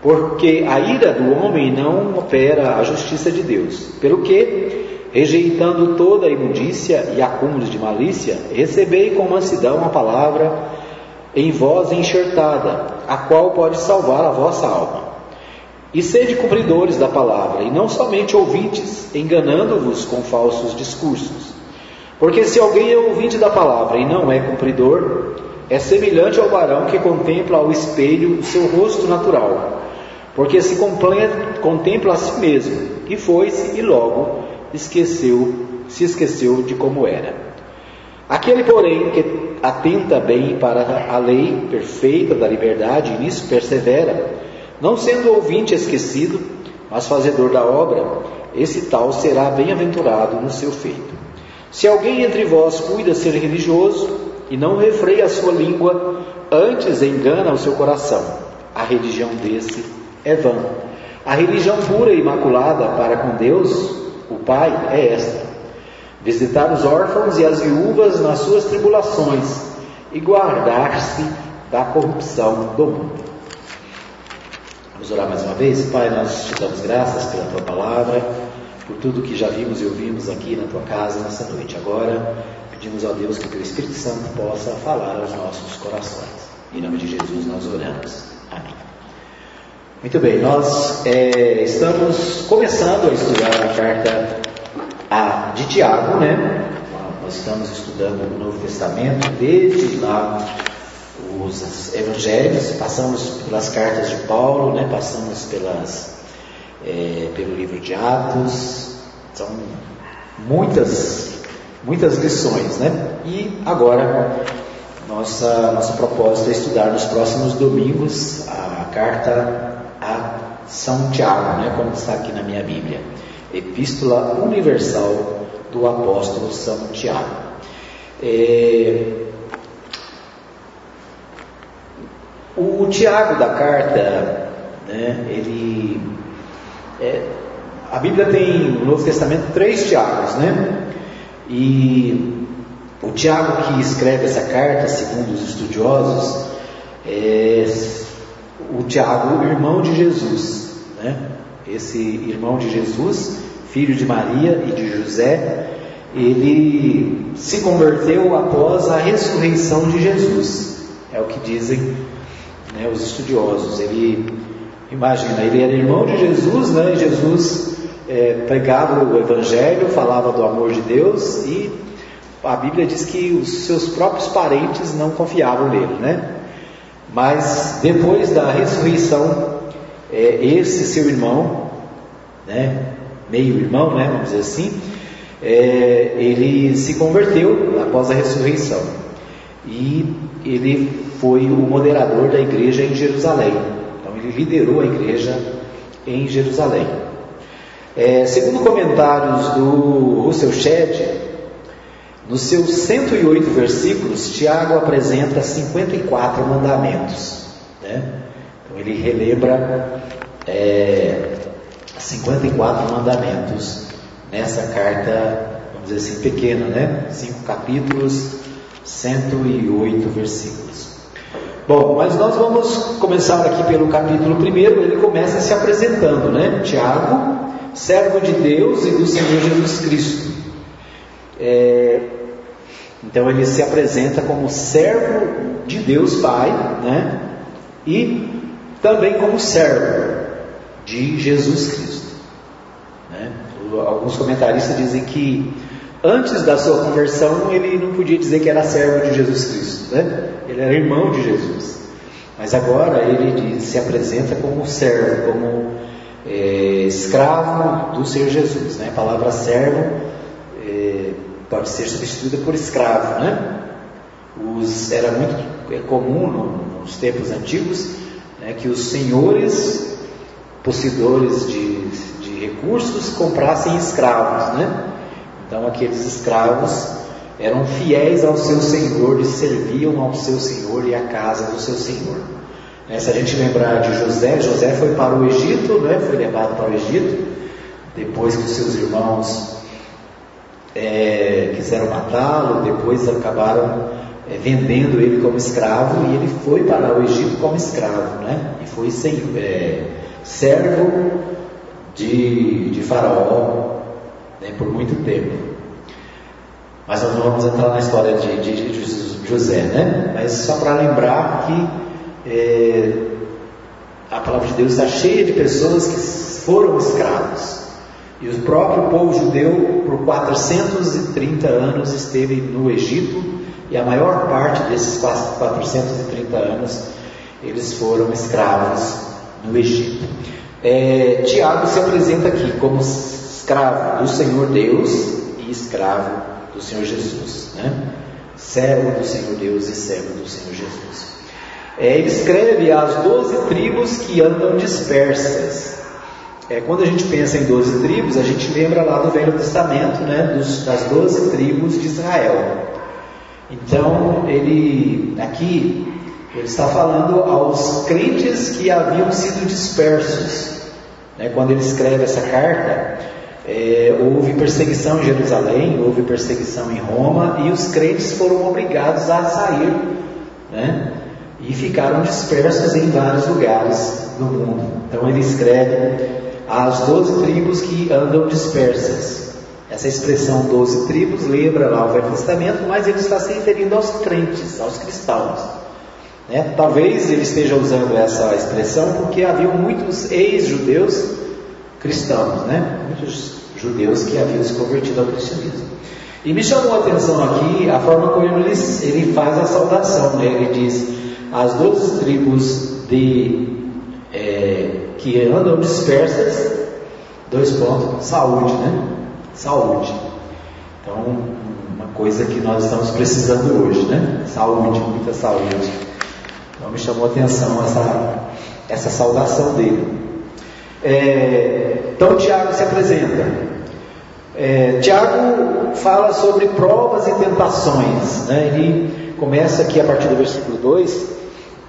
Porque a ira do homem não opera a justiça de Deus. Pelo que, rejeitando toda a imundícia e acúmulos de malícia, recebei com mansidão a palavra em vós enxertada, a qual pode salvar a vossa alma. E sede cumpridores da palavra, e não somente ouvintes, enganando-vos com falsos discursos. Porque se alguém é ouvinte da palavra e não é cumpridor, é semelhante ao varão que contempla ao espelho o seu rosto natural, porque se contempla a si mesmo, e foi-se e logo esqueceu, se esqueceu de como era. Aquele, porém, que atenta bem para a lei perfeita da liberdade e nisso persevera, não sendo ouvinte esquecido, mas fazedor da obra, esse tal será bem-aventurado no seu feito. Se alguém entre vós cuida ser religioso e não refreia a sua língua, antes engana o seu coração, a religião desse é vã. A religião pura e imaculada para com Deus, o Pai, é esta: visitar os órfãos e as viúvas nas suas tribulações e guardar-se da corrupção do mundo. Vamos orar mais uma vez? Pai, nós te damos graças pela tua palavra, por tudo que já vimos e ouvimos aqui na tua casa nessa noite. Agora, pedimos ao Deus que o teu Espírito Santo possa falar aos nossos corações. Em nome de Jesus nós oramos. Muito bem, nós é, estamos começando a estudar a carta a, de Tiago, né? Nós estamos estudando o Novo Testamento desde lá os evangelhos, passamos pelas cartas de Paulo, né? passamos pelas, é, pelo livro de Atos, são muitas, muitas lições, né? E agora nossa, nosso propósito é estudar nos próximos domingos a carta a São Tiago, né? Como está aqui na minha Bíblia, Epístola Universal do Apóstolo São Tiago. É, O Tiago da carta, né, ele, é, a Bíblia tem no Novo Testamento três Tiagos, né? E o Tiago que escreve essa carta, segundo os estudiosos, é o Tiago, irmão de Jesus, né? Esse irmão de Jesus, filho de Maria e de José, ele se converteu após a ressurreição de Jesus. É o que dizem né, os estudiosos. Ele, imagina, ele era irmão de Jesus, né, e Jesus é, pregava o Evangelho, falava do amor de Deus, e a Bíblia diz que os seus próprios parentes não confiavam nele, né? Mas depois da ressurreição, é, esse seu irmão, né, meio irmão, né, vamos dizer assim, é, ele se converteu após a ressurreição e ele foi o moderador da igreja em Jerusalém. Então ele liderou a igreja em Jerusalém. É, segundo comentários do Russell Shedd, nos seus 108 versículos, Tiago apresenta 54 mandamentos. Né? Então ele relembra é, 54 mandamentos nessa carta, vamos dizer assim, pequena, né? Cinco capítulos, 108 versículos. Bom, mas nós vamos começar aqui pelo capítulo primeiro. Ele começa se apresentando, né? Tiago, servo de Deus e do Senhor Jesus Cristo. É, então ele se apresenta como servo de Deus Pai, né? E também como servo de Jesus Cristo. Né? Alguns comentaristas dizem que Antes da sua conversão, ele não podia dizer que era servo de Jesus Cristo, né? Ele era irmão de Jesus. Mas agora ele se apresenta como servo, como é, escravo do Senhor Jesus. Né? A palavra servo pode ser substituída por escravo. Né? Os, era muito comum no, nos tempos antigos né, que os senhores possuidores de, de recursos comprassem escravos. Né? Então aqueles escravos eram fiéis ao seu senhor e serviam ao seu senhor e à casa do seu senhor. Né? Se a gente lembrar de José, José foi para o Egito, né? foi levado para o Egito, depois que os seus irmãos é, quiseram matá-lo, depois acabaram é, vendendo ele como escravo e ele foi para o Egito como escravo, né? E foi sem, é, servo de, de Faraó né, por muito tempo. Mas nós não vamos entrar na história de, de, de José, né? Mas só para lembrar que é, a palavra de Deus está cheia de pessoas que foram escravos. E o próprio povo judeu, por 430 anos, esteve no Egito, e a maior parte desses 430 anos eles foram escravos no Egito. É, Tiago se apresenta aqui como escravo do Senhor Deus e escravo do Senhor Jesus, né? servo do Senhor Deus e servo do Senhor Jesus. É, ele escreve às doze tribos que andam dispersas. É, quando a gente pensa em doze tribos, a gente lembra lá do Velho Testamento, né, dos, das doze tribos de Israel. Então, ele aqui ele está falando aos crentes que haviam sido dispersos. Né, quando ele escreve essa carta, é, houve perseguição em Jerusalém, houve perseguição em Roma, e os crentes foram obrigados a sair. Né? e ficaram dispersos em vários lugares do mundo. Então ele escreve as doze tribos que andam dispersas. Essa expressão doze tribos lembra lá o Velho Testamento, mas ele está se referindo aos crentes, aos cristãos. Né? Talvez ele esteja usando essa expressão porque havia muitos ex-judeus cristãos, né? muitos judeus que haviam se convertido ao cristianismo. E me chamou a atenção aqui a forma como ele, ele faz a saudação. Né? Ele diz: as duas tribos de, é, que andam dispersas, dois pontos, saúde, né? Saúde. Então, uma coisa que nós estamos precisando hoje, né? Saúde, muita saúde. Então me chamou a atenção essa, essa saudação dele. É, então Tiago se apresenta. É, Tiago fala sobre provas e tentações. Né? Ele começa aqui a partir do versículo 2,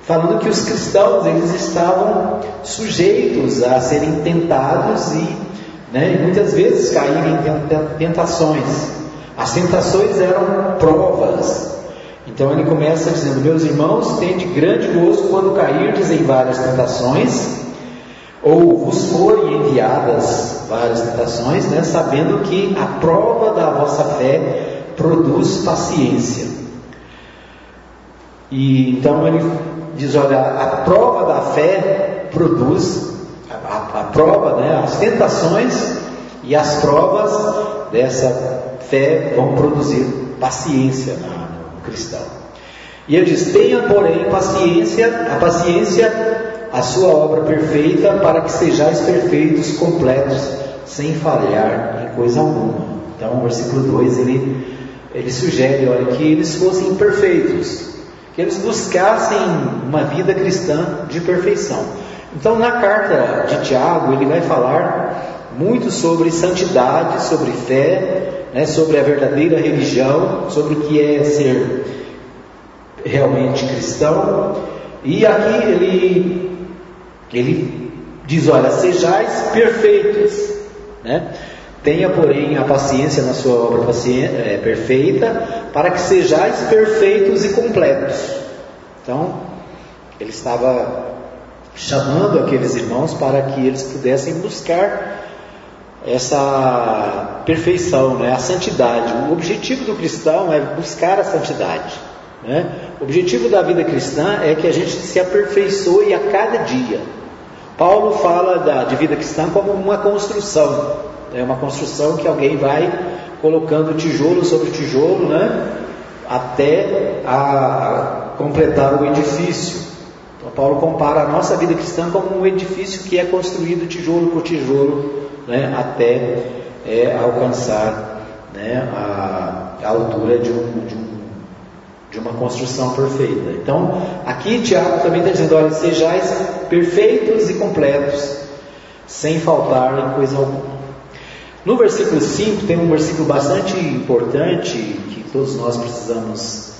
falando que os cristãos eles estavam sujeitos a serem tentados e, né, muitas vezes caírem em tentações. As tentações eram provas. Então ele começa dizendo: Meus irmãos, tende grande gozo quando cairdes em várias tentações, ou vos forem enviadas várias tentações, né, sabendo que a prova da vossa fé produz paciência. E então ele diz: olha, a prova da fé produz, a, a, a prova, né, as tentações e as provas dessa fé vão produzir paciência no cristão. E ele diz: tenha, porém, paciência, a paciência, a sua obra perfeita, para que sejais perfeitos, completos, sem falhar em coisa alguma. Então, o versículo 2 ele, ele sugere olha, que eles fossem perfeitos, que eles buscassem uma vida cristã de perfeição. Então, na carta de Tiago, ele vai falar muito sobre santidade, sobre fé, né, sobre a verdadeira religião, sobre o que é ser realmente cristão. E aqui ele, ele diz: Olha, sejais perfeitos. Né? Tenha, porém, a paciência na sua obra é, perfeita, para que sejais perfeitos e completos. Então, ele estava chamando aqueles irmãos para que eles pudessem buscar essa perfeição, né? a santidade. O objetivo do cristão é buscar a santidade. Né? O objetivo da vida cristã é que a gente se aperfeiçoe a cada dia. Paulo fala da, de vida cristã como uma construção. É uma construção que alguém vai colocando tijolo sobre tijolo, né? Até a completar o edifício. Então Paulo compara a nossa vida cristã como um edifício que é construído tijolo por tijolo, né? Até é, alcançar né? a, a altura de um, de um de uma construção perfeita. Então, aqui Tiago também está dizendo: olha, sejais perfeitos e completos, sem faltar em coisa alguma. No versículo 5 tem um versículo bastante importante que todos nós precisamos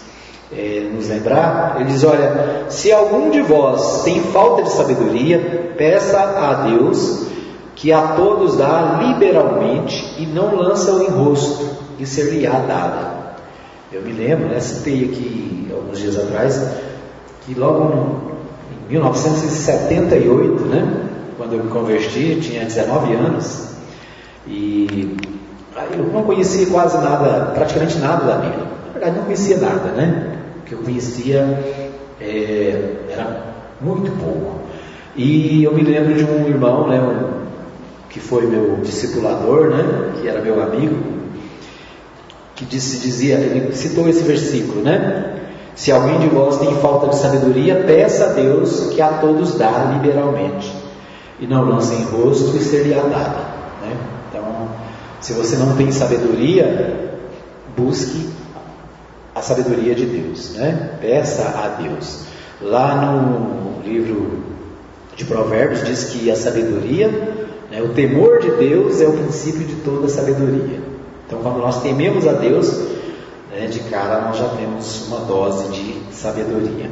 é, nos lembrar. Ele diz: Olha, se algum de vós tem falta de sabedoria, peça a Deus que a todos dá liberalmente e não lança o enrosto, e ser-lhe-á dada. Eu me lembro, né, citei aqui alguns dias atrás, que logo no, em 1978, né, quando eu me converti, tinha 19 anos, e eu não conhecia quase nada, praticamente nada da Bíblia. Na verdade, não conhecia nada, né? O que eu conhecia é, era muito pouco. E eu me lembro de um irmão, né, um, que foi meu discipulador, né? Que era meu amigo, que disse, dizia, ele citou esse versículo, né? Se alguém de vós tem falta de sabedoria, peça a Deus que a todos dá liberalmente, e não lance em rosto e seria dado. Né? Se você não tem sabedoria, busque a sabedoria de Deus, né? Peça a Deus. Lá no livro de Provérbios diz que a sabedoria, né, o temor de Deus é o princípio de toda sabedoria. Então, quando nós tememos a Deus, né, de cara nós já temos uma dose de sabedoria.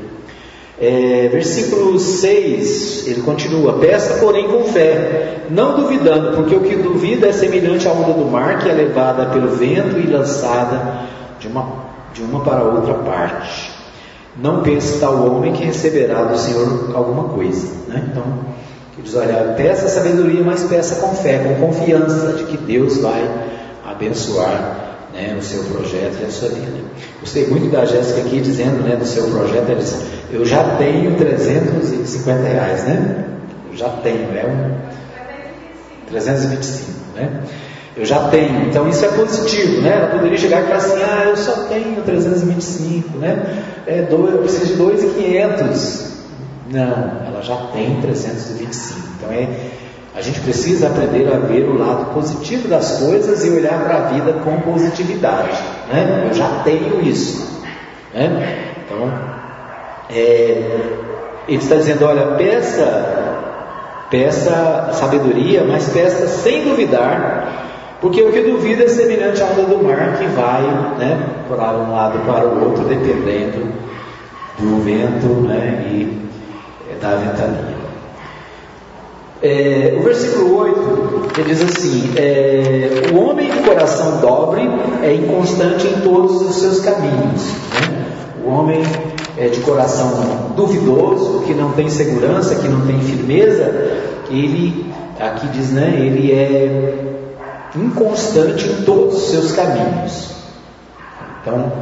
É, versículo 6, ele continua: Peça, porém, com fé, não duvidando, porque o que duvida é semelhante à onda do mar que é levada pelo vento e lançada de uma, de uma para outra parte. Não pense tal homem que receberá do Senhor alguma coisa. Né? Então, ele diz: Olha, peça sabedoria, mas peça com fé, com confiança de que Deus vai abençoar né, o seu projeto e a sua vida. Gostei muito da Jéssica aqui dizendo né, do seu projeto, ela disse, eu já tenho 350 reais, né? Eu já tenho, é um 325, né? Eu já tenho, então isso é positivo, né? Ela poderia chegar e falar assim, ah, eu só tenho 325, né? É, dois, eu preciso de 2,500. Não, ela já tem 325. Então é a gente precisa aprender a ver o lado positivo das coisas e olhar para a vida com positividade. Né? Eu já tenho isso. Né? Então, é, ele está dizendo: olha, peça, peça sabedoria, mas peça sem duvidar, porque o que duvida é semelhante à onda do mar que vai né, para um lado para o outro, dependendo do vento né, e da ventania. É, o versículo 8 ele diz assim: é, O homem de coração dobre é inconstante em todos os seus caminhos. Né? O homem é de coração duvidoso, que não tem segurança, que não tem firmeza, ele, aqui diz, né, ele é inconstante em todos os seus caminhos. Então,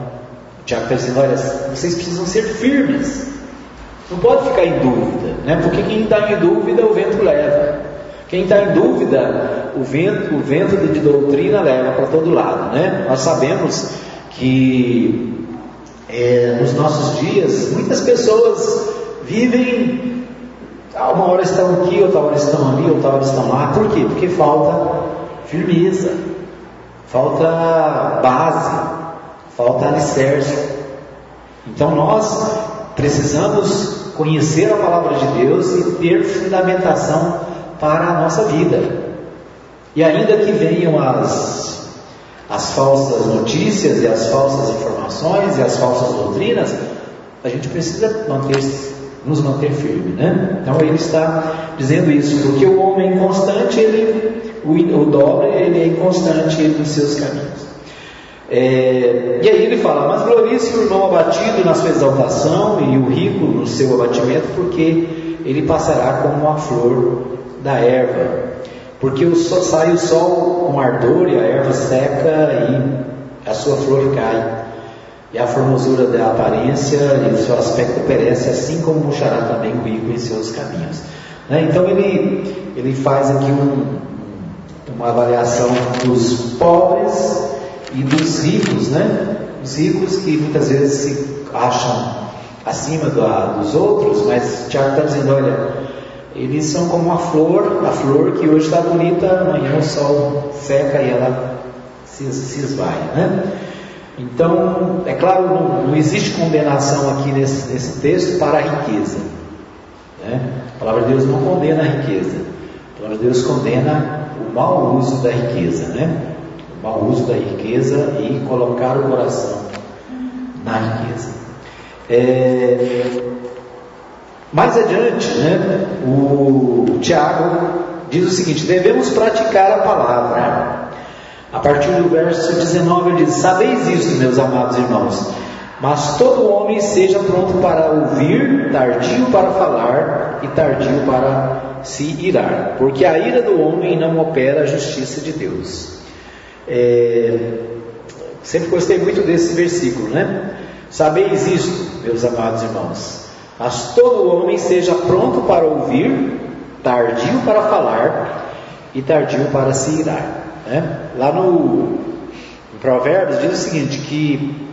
o Tiago está dizendo: olha, vocês precisam ser firmes. Não pode ficar em dúvida, né? porque quem está em dúvida o vento leva. Quem está em dúvida, o vento, o vento de doutrina leva para todo lado. Né? Nós sabemos que é, nos nossos dias muitas pessoas vivem, ah, uma hora estão aqui, outra hora estão ali, outra hora estão lá. Por quê? Porque falta firmeza, falta base, falta alicerce. Então nós Precisamos conhecer a palavra de Deus e ter fundamentação para a nossa vida. E ainda que venham as, as falsas notícias e as falsas informações e as falsas doutrinas, a gente precisa manter, nos manter firme, né? Então ele está dizendo isso, porque o homem inconstante, ele, o, o dobre, ele é inconstante nos seus caminhos. É, e aí ele fala, mas glorice o irmão abatido na sua exaltação e o rico no seu abatimento, porque ele passará como a flor da erva. Porque o sai o sol com ardor e a erva seca e a sua flor cai. E a formosura da aparência e o seu aspecto perece, assim como murchará também o rico em seus caminhos. Né? Então ele, ele faz aqui um, uma avaliação dos pobres e dos ricos, né? Os ricos que muitas vezes se acham acima do, dos outros, mas Tiago está dizendo, olha, eles são como a flor, a flor que hoje está bonita, amanhã o sol seca e ela se, se esvai, né? Então, é claro, não, não existe condenação aqui nesse, nesse texto para a riqueza. Né? A palavra de Deus não condena a riqueza. A palavra de Deus condena o mau uso da riqueza, né? Mau uso da riqueza e colocar o coração na riqueza. É, mais adiante, né, o Tiago diz o seguinte: devemos praticar a palavra. A partir do verso 19 ele diz: Sabeis isto, meus amados irmãos, mas todo homem seja pronto para ouvir, tardio para falar e tardio para se irar, porque a ira do homem não opera a justiça de Deus. É, sempre gostei muito desse versículo, né? Sabeis isto, meus amados irmãos, mas todo homem seja pronto para ouvir, tardio para falar e tardio para se irar. Né? Lá no em Provérbios diz o seguinte: que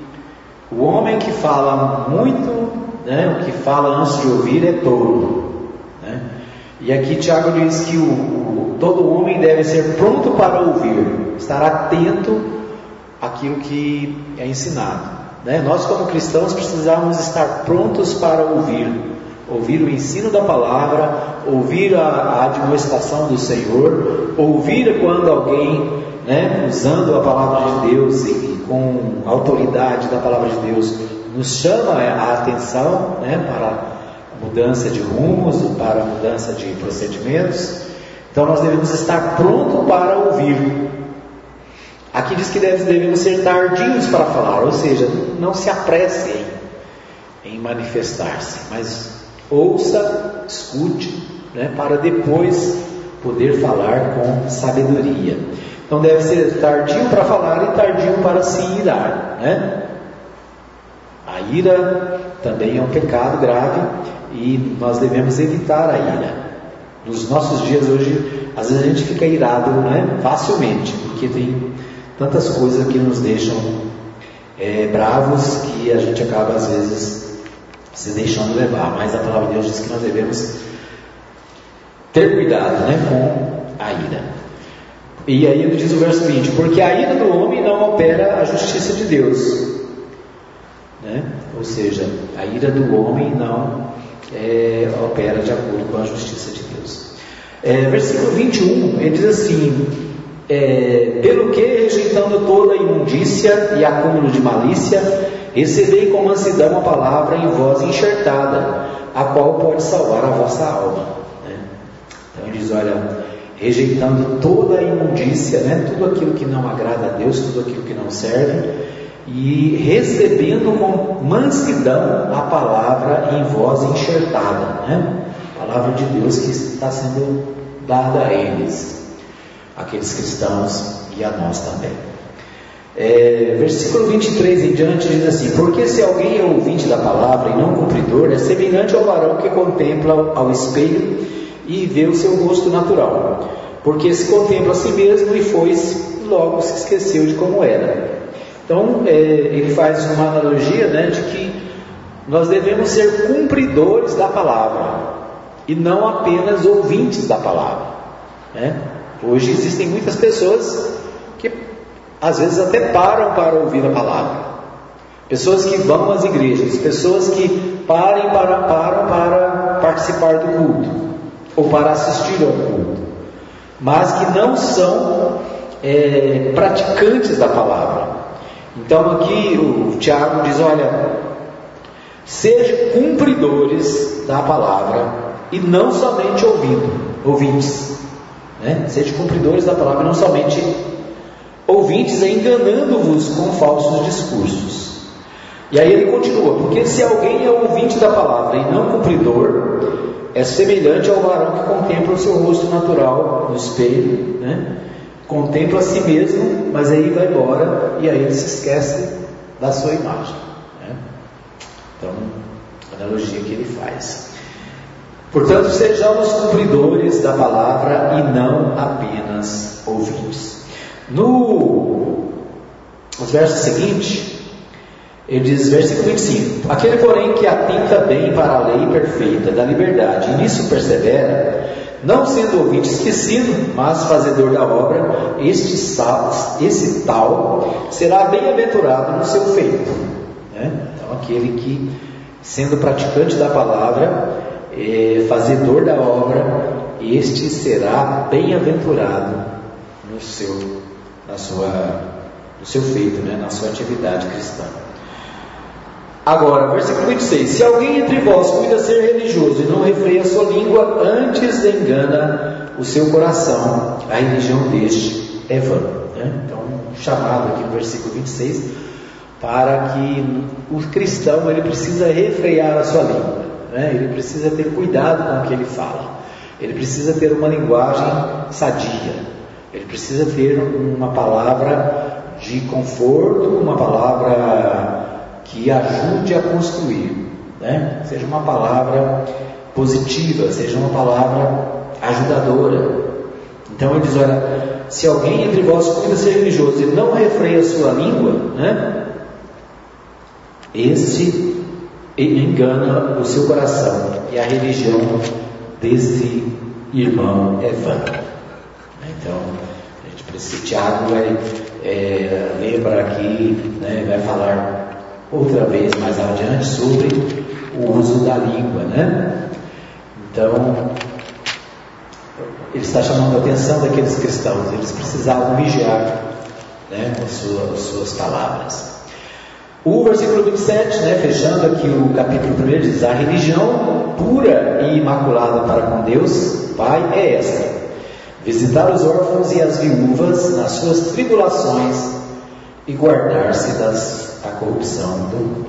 o homem que fala muito, né, o que fala antes de ouvir é tolo. Né? E aqui Tiago diz que o, todo homem deve ser pronto para ouvir, estar atento àquilo que é ensinado. Né? Nós, como cristãos, precisamos estar prontos para ouvir, ouvir o ensino da palavra, ouvir a, a admoestação do Senhor, ouvir quando alguém, né, usando a palavra de Deus e, com autoridade da palavra de Deus, nos chama a atenção né, para mudança de rumos, para mudança de procedimentos. Então nós devemos estar prontos para ouvir. Aqui diz que devemos ser tardios para falar, ou seja, não se apressem em manifestar-se, mas ouça, escute, né, para depois poder falar com sabedoria. Então deve ser tardio para falar e tardio para se irar. Né? A ira também é um pecado grave e nós devemos evitar a ira. Nos nossos dias hoje, às vezes a gente fica irado né, facilmente, porque tem tantas coisas que nos deixam é, bravos que a gente acaba às vezes se deixando levar. Mas a palavra de Deus diz que nós devemos ter cuidado né, com a ira. E aí ele diz o verso 20: Porque a ira do homem não opera a justiça de Deus. Né? Ou seja, a ira do homem não é, opera de acordo com a justiça de Deus. É, versículo 21, ele diz assim: é, Pelo que, rejeitando toda imundícia e acúmulo de malícia, recebei com mansidão a palavra em voz enxertada, a qual pode salvar a vossa alma. Né? Então ele diz: Olha, rejeitando toda a imundícia, né? tudo aquilo que não agrada a Deus, tudo aquilo que não serve e recebendo com mansidão a palavra em voz enxertada, né? A palavra de Deus que está sendo dada a eles, aqueles cristãos e a nós também. É, versículo 23 em diante diz assim: Porque se alguém é ouvinte da palavra e não cumpridor, é semelhante ao varão que contempla ao espelho e vê o seu rosto natural. Porque se contempla a si mesmo e foi, logo se esqueceu de como era. Então, é, ele faz uma analogia né, de que nós devemos ser cumpridores da palavra e não apenas ouvintes da palavra. Né? Hoje existem muitas pessoas que às vezes até param para ouvir a palavra. Pessoas que vão às igrejas, pessoas que parem para, param para participar do culto ou para assistir ao culto, mas que não são é, praticantes da palavra. Então aqui o Tiago diz: olha, sejam cumpridores da palavra e não somente ouvindo, ouvintes. Né? Sejam cumpridores da palavra e não somente ouvintes, enganando-vos com falsos discursos. E aí ele continua: porque se alguém é ouvinte da palavra e não cumpridor, é semelhante ao varão que contempla o seu rosto natural no espelho, né? Contempla a si mesmo, mas aí vai embora e aí ele se esquece da sua imagem. Né? Então, analogia que ele faz. Portanto, sejamos cumpridores da palavra e não apenas ouvintes. No os versos seguintes, ele diz, versículo 25: Aquele, porém, que atenta bem para a lei perfeita da liberdade e nisso persevera, não sendo ouvinte esquecido, mas fazedor da obra, este, sal, esse tal será bem-aventurado no seu feito. Né? Então, aquele que, sendo praticante da palavra, é, fazedor da obra, este será bem-aventurado no seu, na sua, no seu feito, né? na sua atividade cristã. Agora, versículo 26: Se alguém entre vós cuida ser religioso e não refreia sua língua, antes engana o seu coração, a religião deste é vã. Né? Então, chamado aqui no versículo 26, para que o cristão ele precisa refrear a sua língua, né? ele precisa ter cuidado com o que ele fala, ele precisa ter uma linguagem sadia, ele precisa ter uma palavra de conforto, uma palavra que ajude a construir, né? seja uma palavra positiva, seja uma palavra ajudadora. Então ele diz: olha, se alguém entre vós cuida ser religioso e não refreia sua língua, né? Esse engana o seu coração e a religião desse irmão é vã. Então, a gente precisa, Tiago vai é, lembra aqui, né, vai falar outra vez mais adiante sobre o uso da língua, né? Então, ele está chamando a atenção daqueles cristãos, eles precisavam vigiar né, suas, as suas palavras. O versículo 27, né, fechando aqui o capítulo 1, diz: A religião pura e imaculada para com Deus, Pai, é esta: visitar os órfãos e as viúvas nas suas tribulações e guardar-se da corrupção do.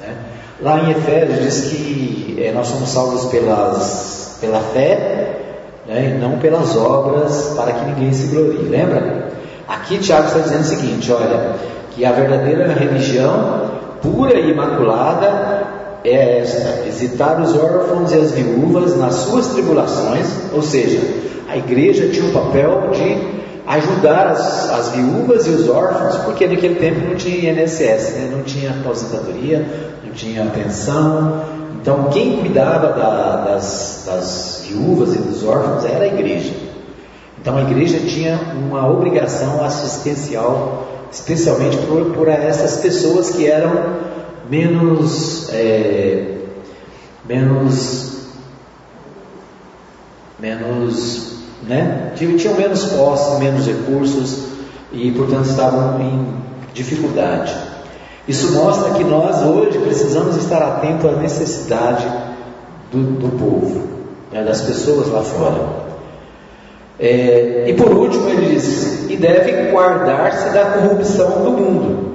Né? Lá em Efésios diz que é, nós somos salvos pelas, pela fé né, e não pelas obras para que ninguém se glorie. Lembra? Aqui Tiago está dizendo o seguinte: olha, que a verdadeira religião pura e imaculada é esta: visitar os órfãos e as viúvas nas suas tribulações, ou seja, a igreja tinha o papel de ajudar as, as viúvas e os órfãos, porque naquele tempo não tinha INSS, né? não tinha aposentadoria, não tinha pensão. Então, quem cuidava da, das, das viúvas e dos órfãos era a igreja. Então, a igreja tinha uma obrigação assistencial, especialmente por, por essas pessoas que eram menos, é, menos, menos, né? Tinham menos posse, menos recursos e, portanto, estavam em dificuldade. Isso mostra que nós hoje precisamos estar atentos à necessidade do, do povo, né, das pessoas lá fora. É, e por último ele diz: e deve guardar-se da corrupção do mundo.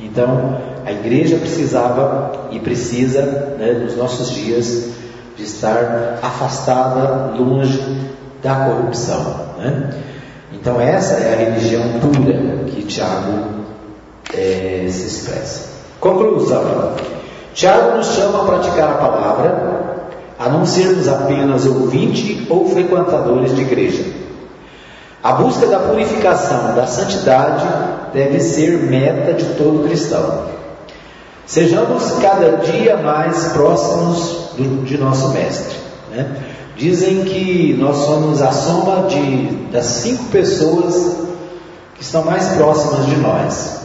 Então, a igreja precisava e precisa, né, nos nossos dias, de estar afastada, longe da corrupção. Né? Então, essa é a religião pura que Tiago é, se expressa. Conclusão: Tiago nos chama a praticar a palavra, a não sermos apenas ouvintes ou frequentadores de igreja. A busca da purificação, da santidade, deve ser meta de todo cristão. Sejamos cada dia mais próximos do, de nosso Mestre. Né? Dizem que nós somos a soma de, das cinco pessoas que estão mais próximas de nós.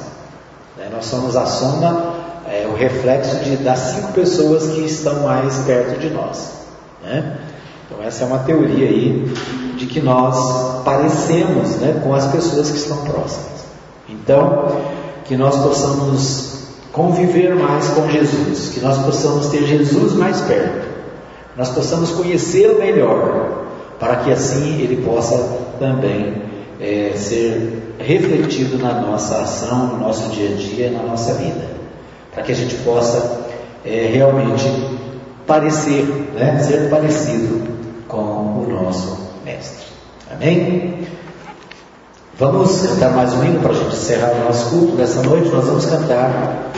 Né? Nós somos a soma, é, o reflexo de, das cinco pessoas que estão mais perto de nós. Né? Então, essa é uma teoria aí de que nós parecemos né, com as pessoas que estão próximas. Então, que nós possamos conviver mais com Jesus, que nós possamos ter Jesus mais perto, nós possamos conhecê-lo melhor, para que assim ele possa também é, ser refletido na nossa ação, no nosso dia a dia, na nossa vida, para que a gente possa é, realmente parecer, né, ser parecido com o nosso Mestre. Amém? Vamos cantar mais um hino para a gente encerrar o nosso culto dessa noite. Nós vamos cantar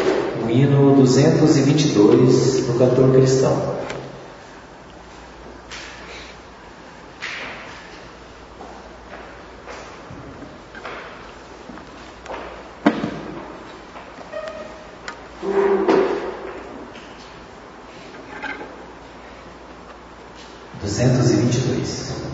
o hino 222 do cantor cristão. 222.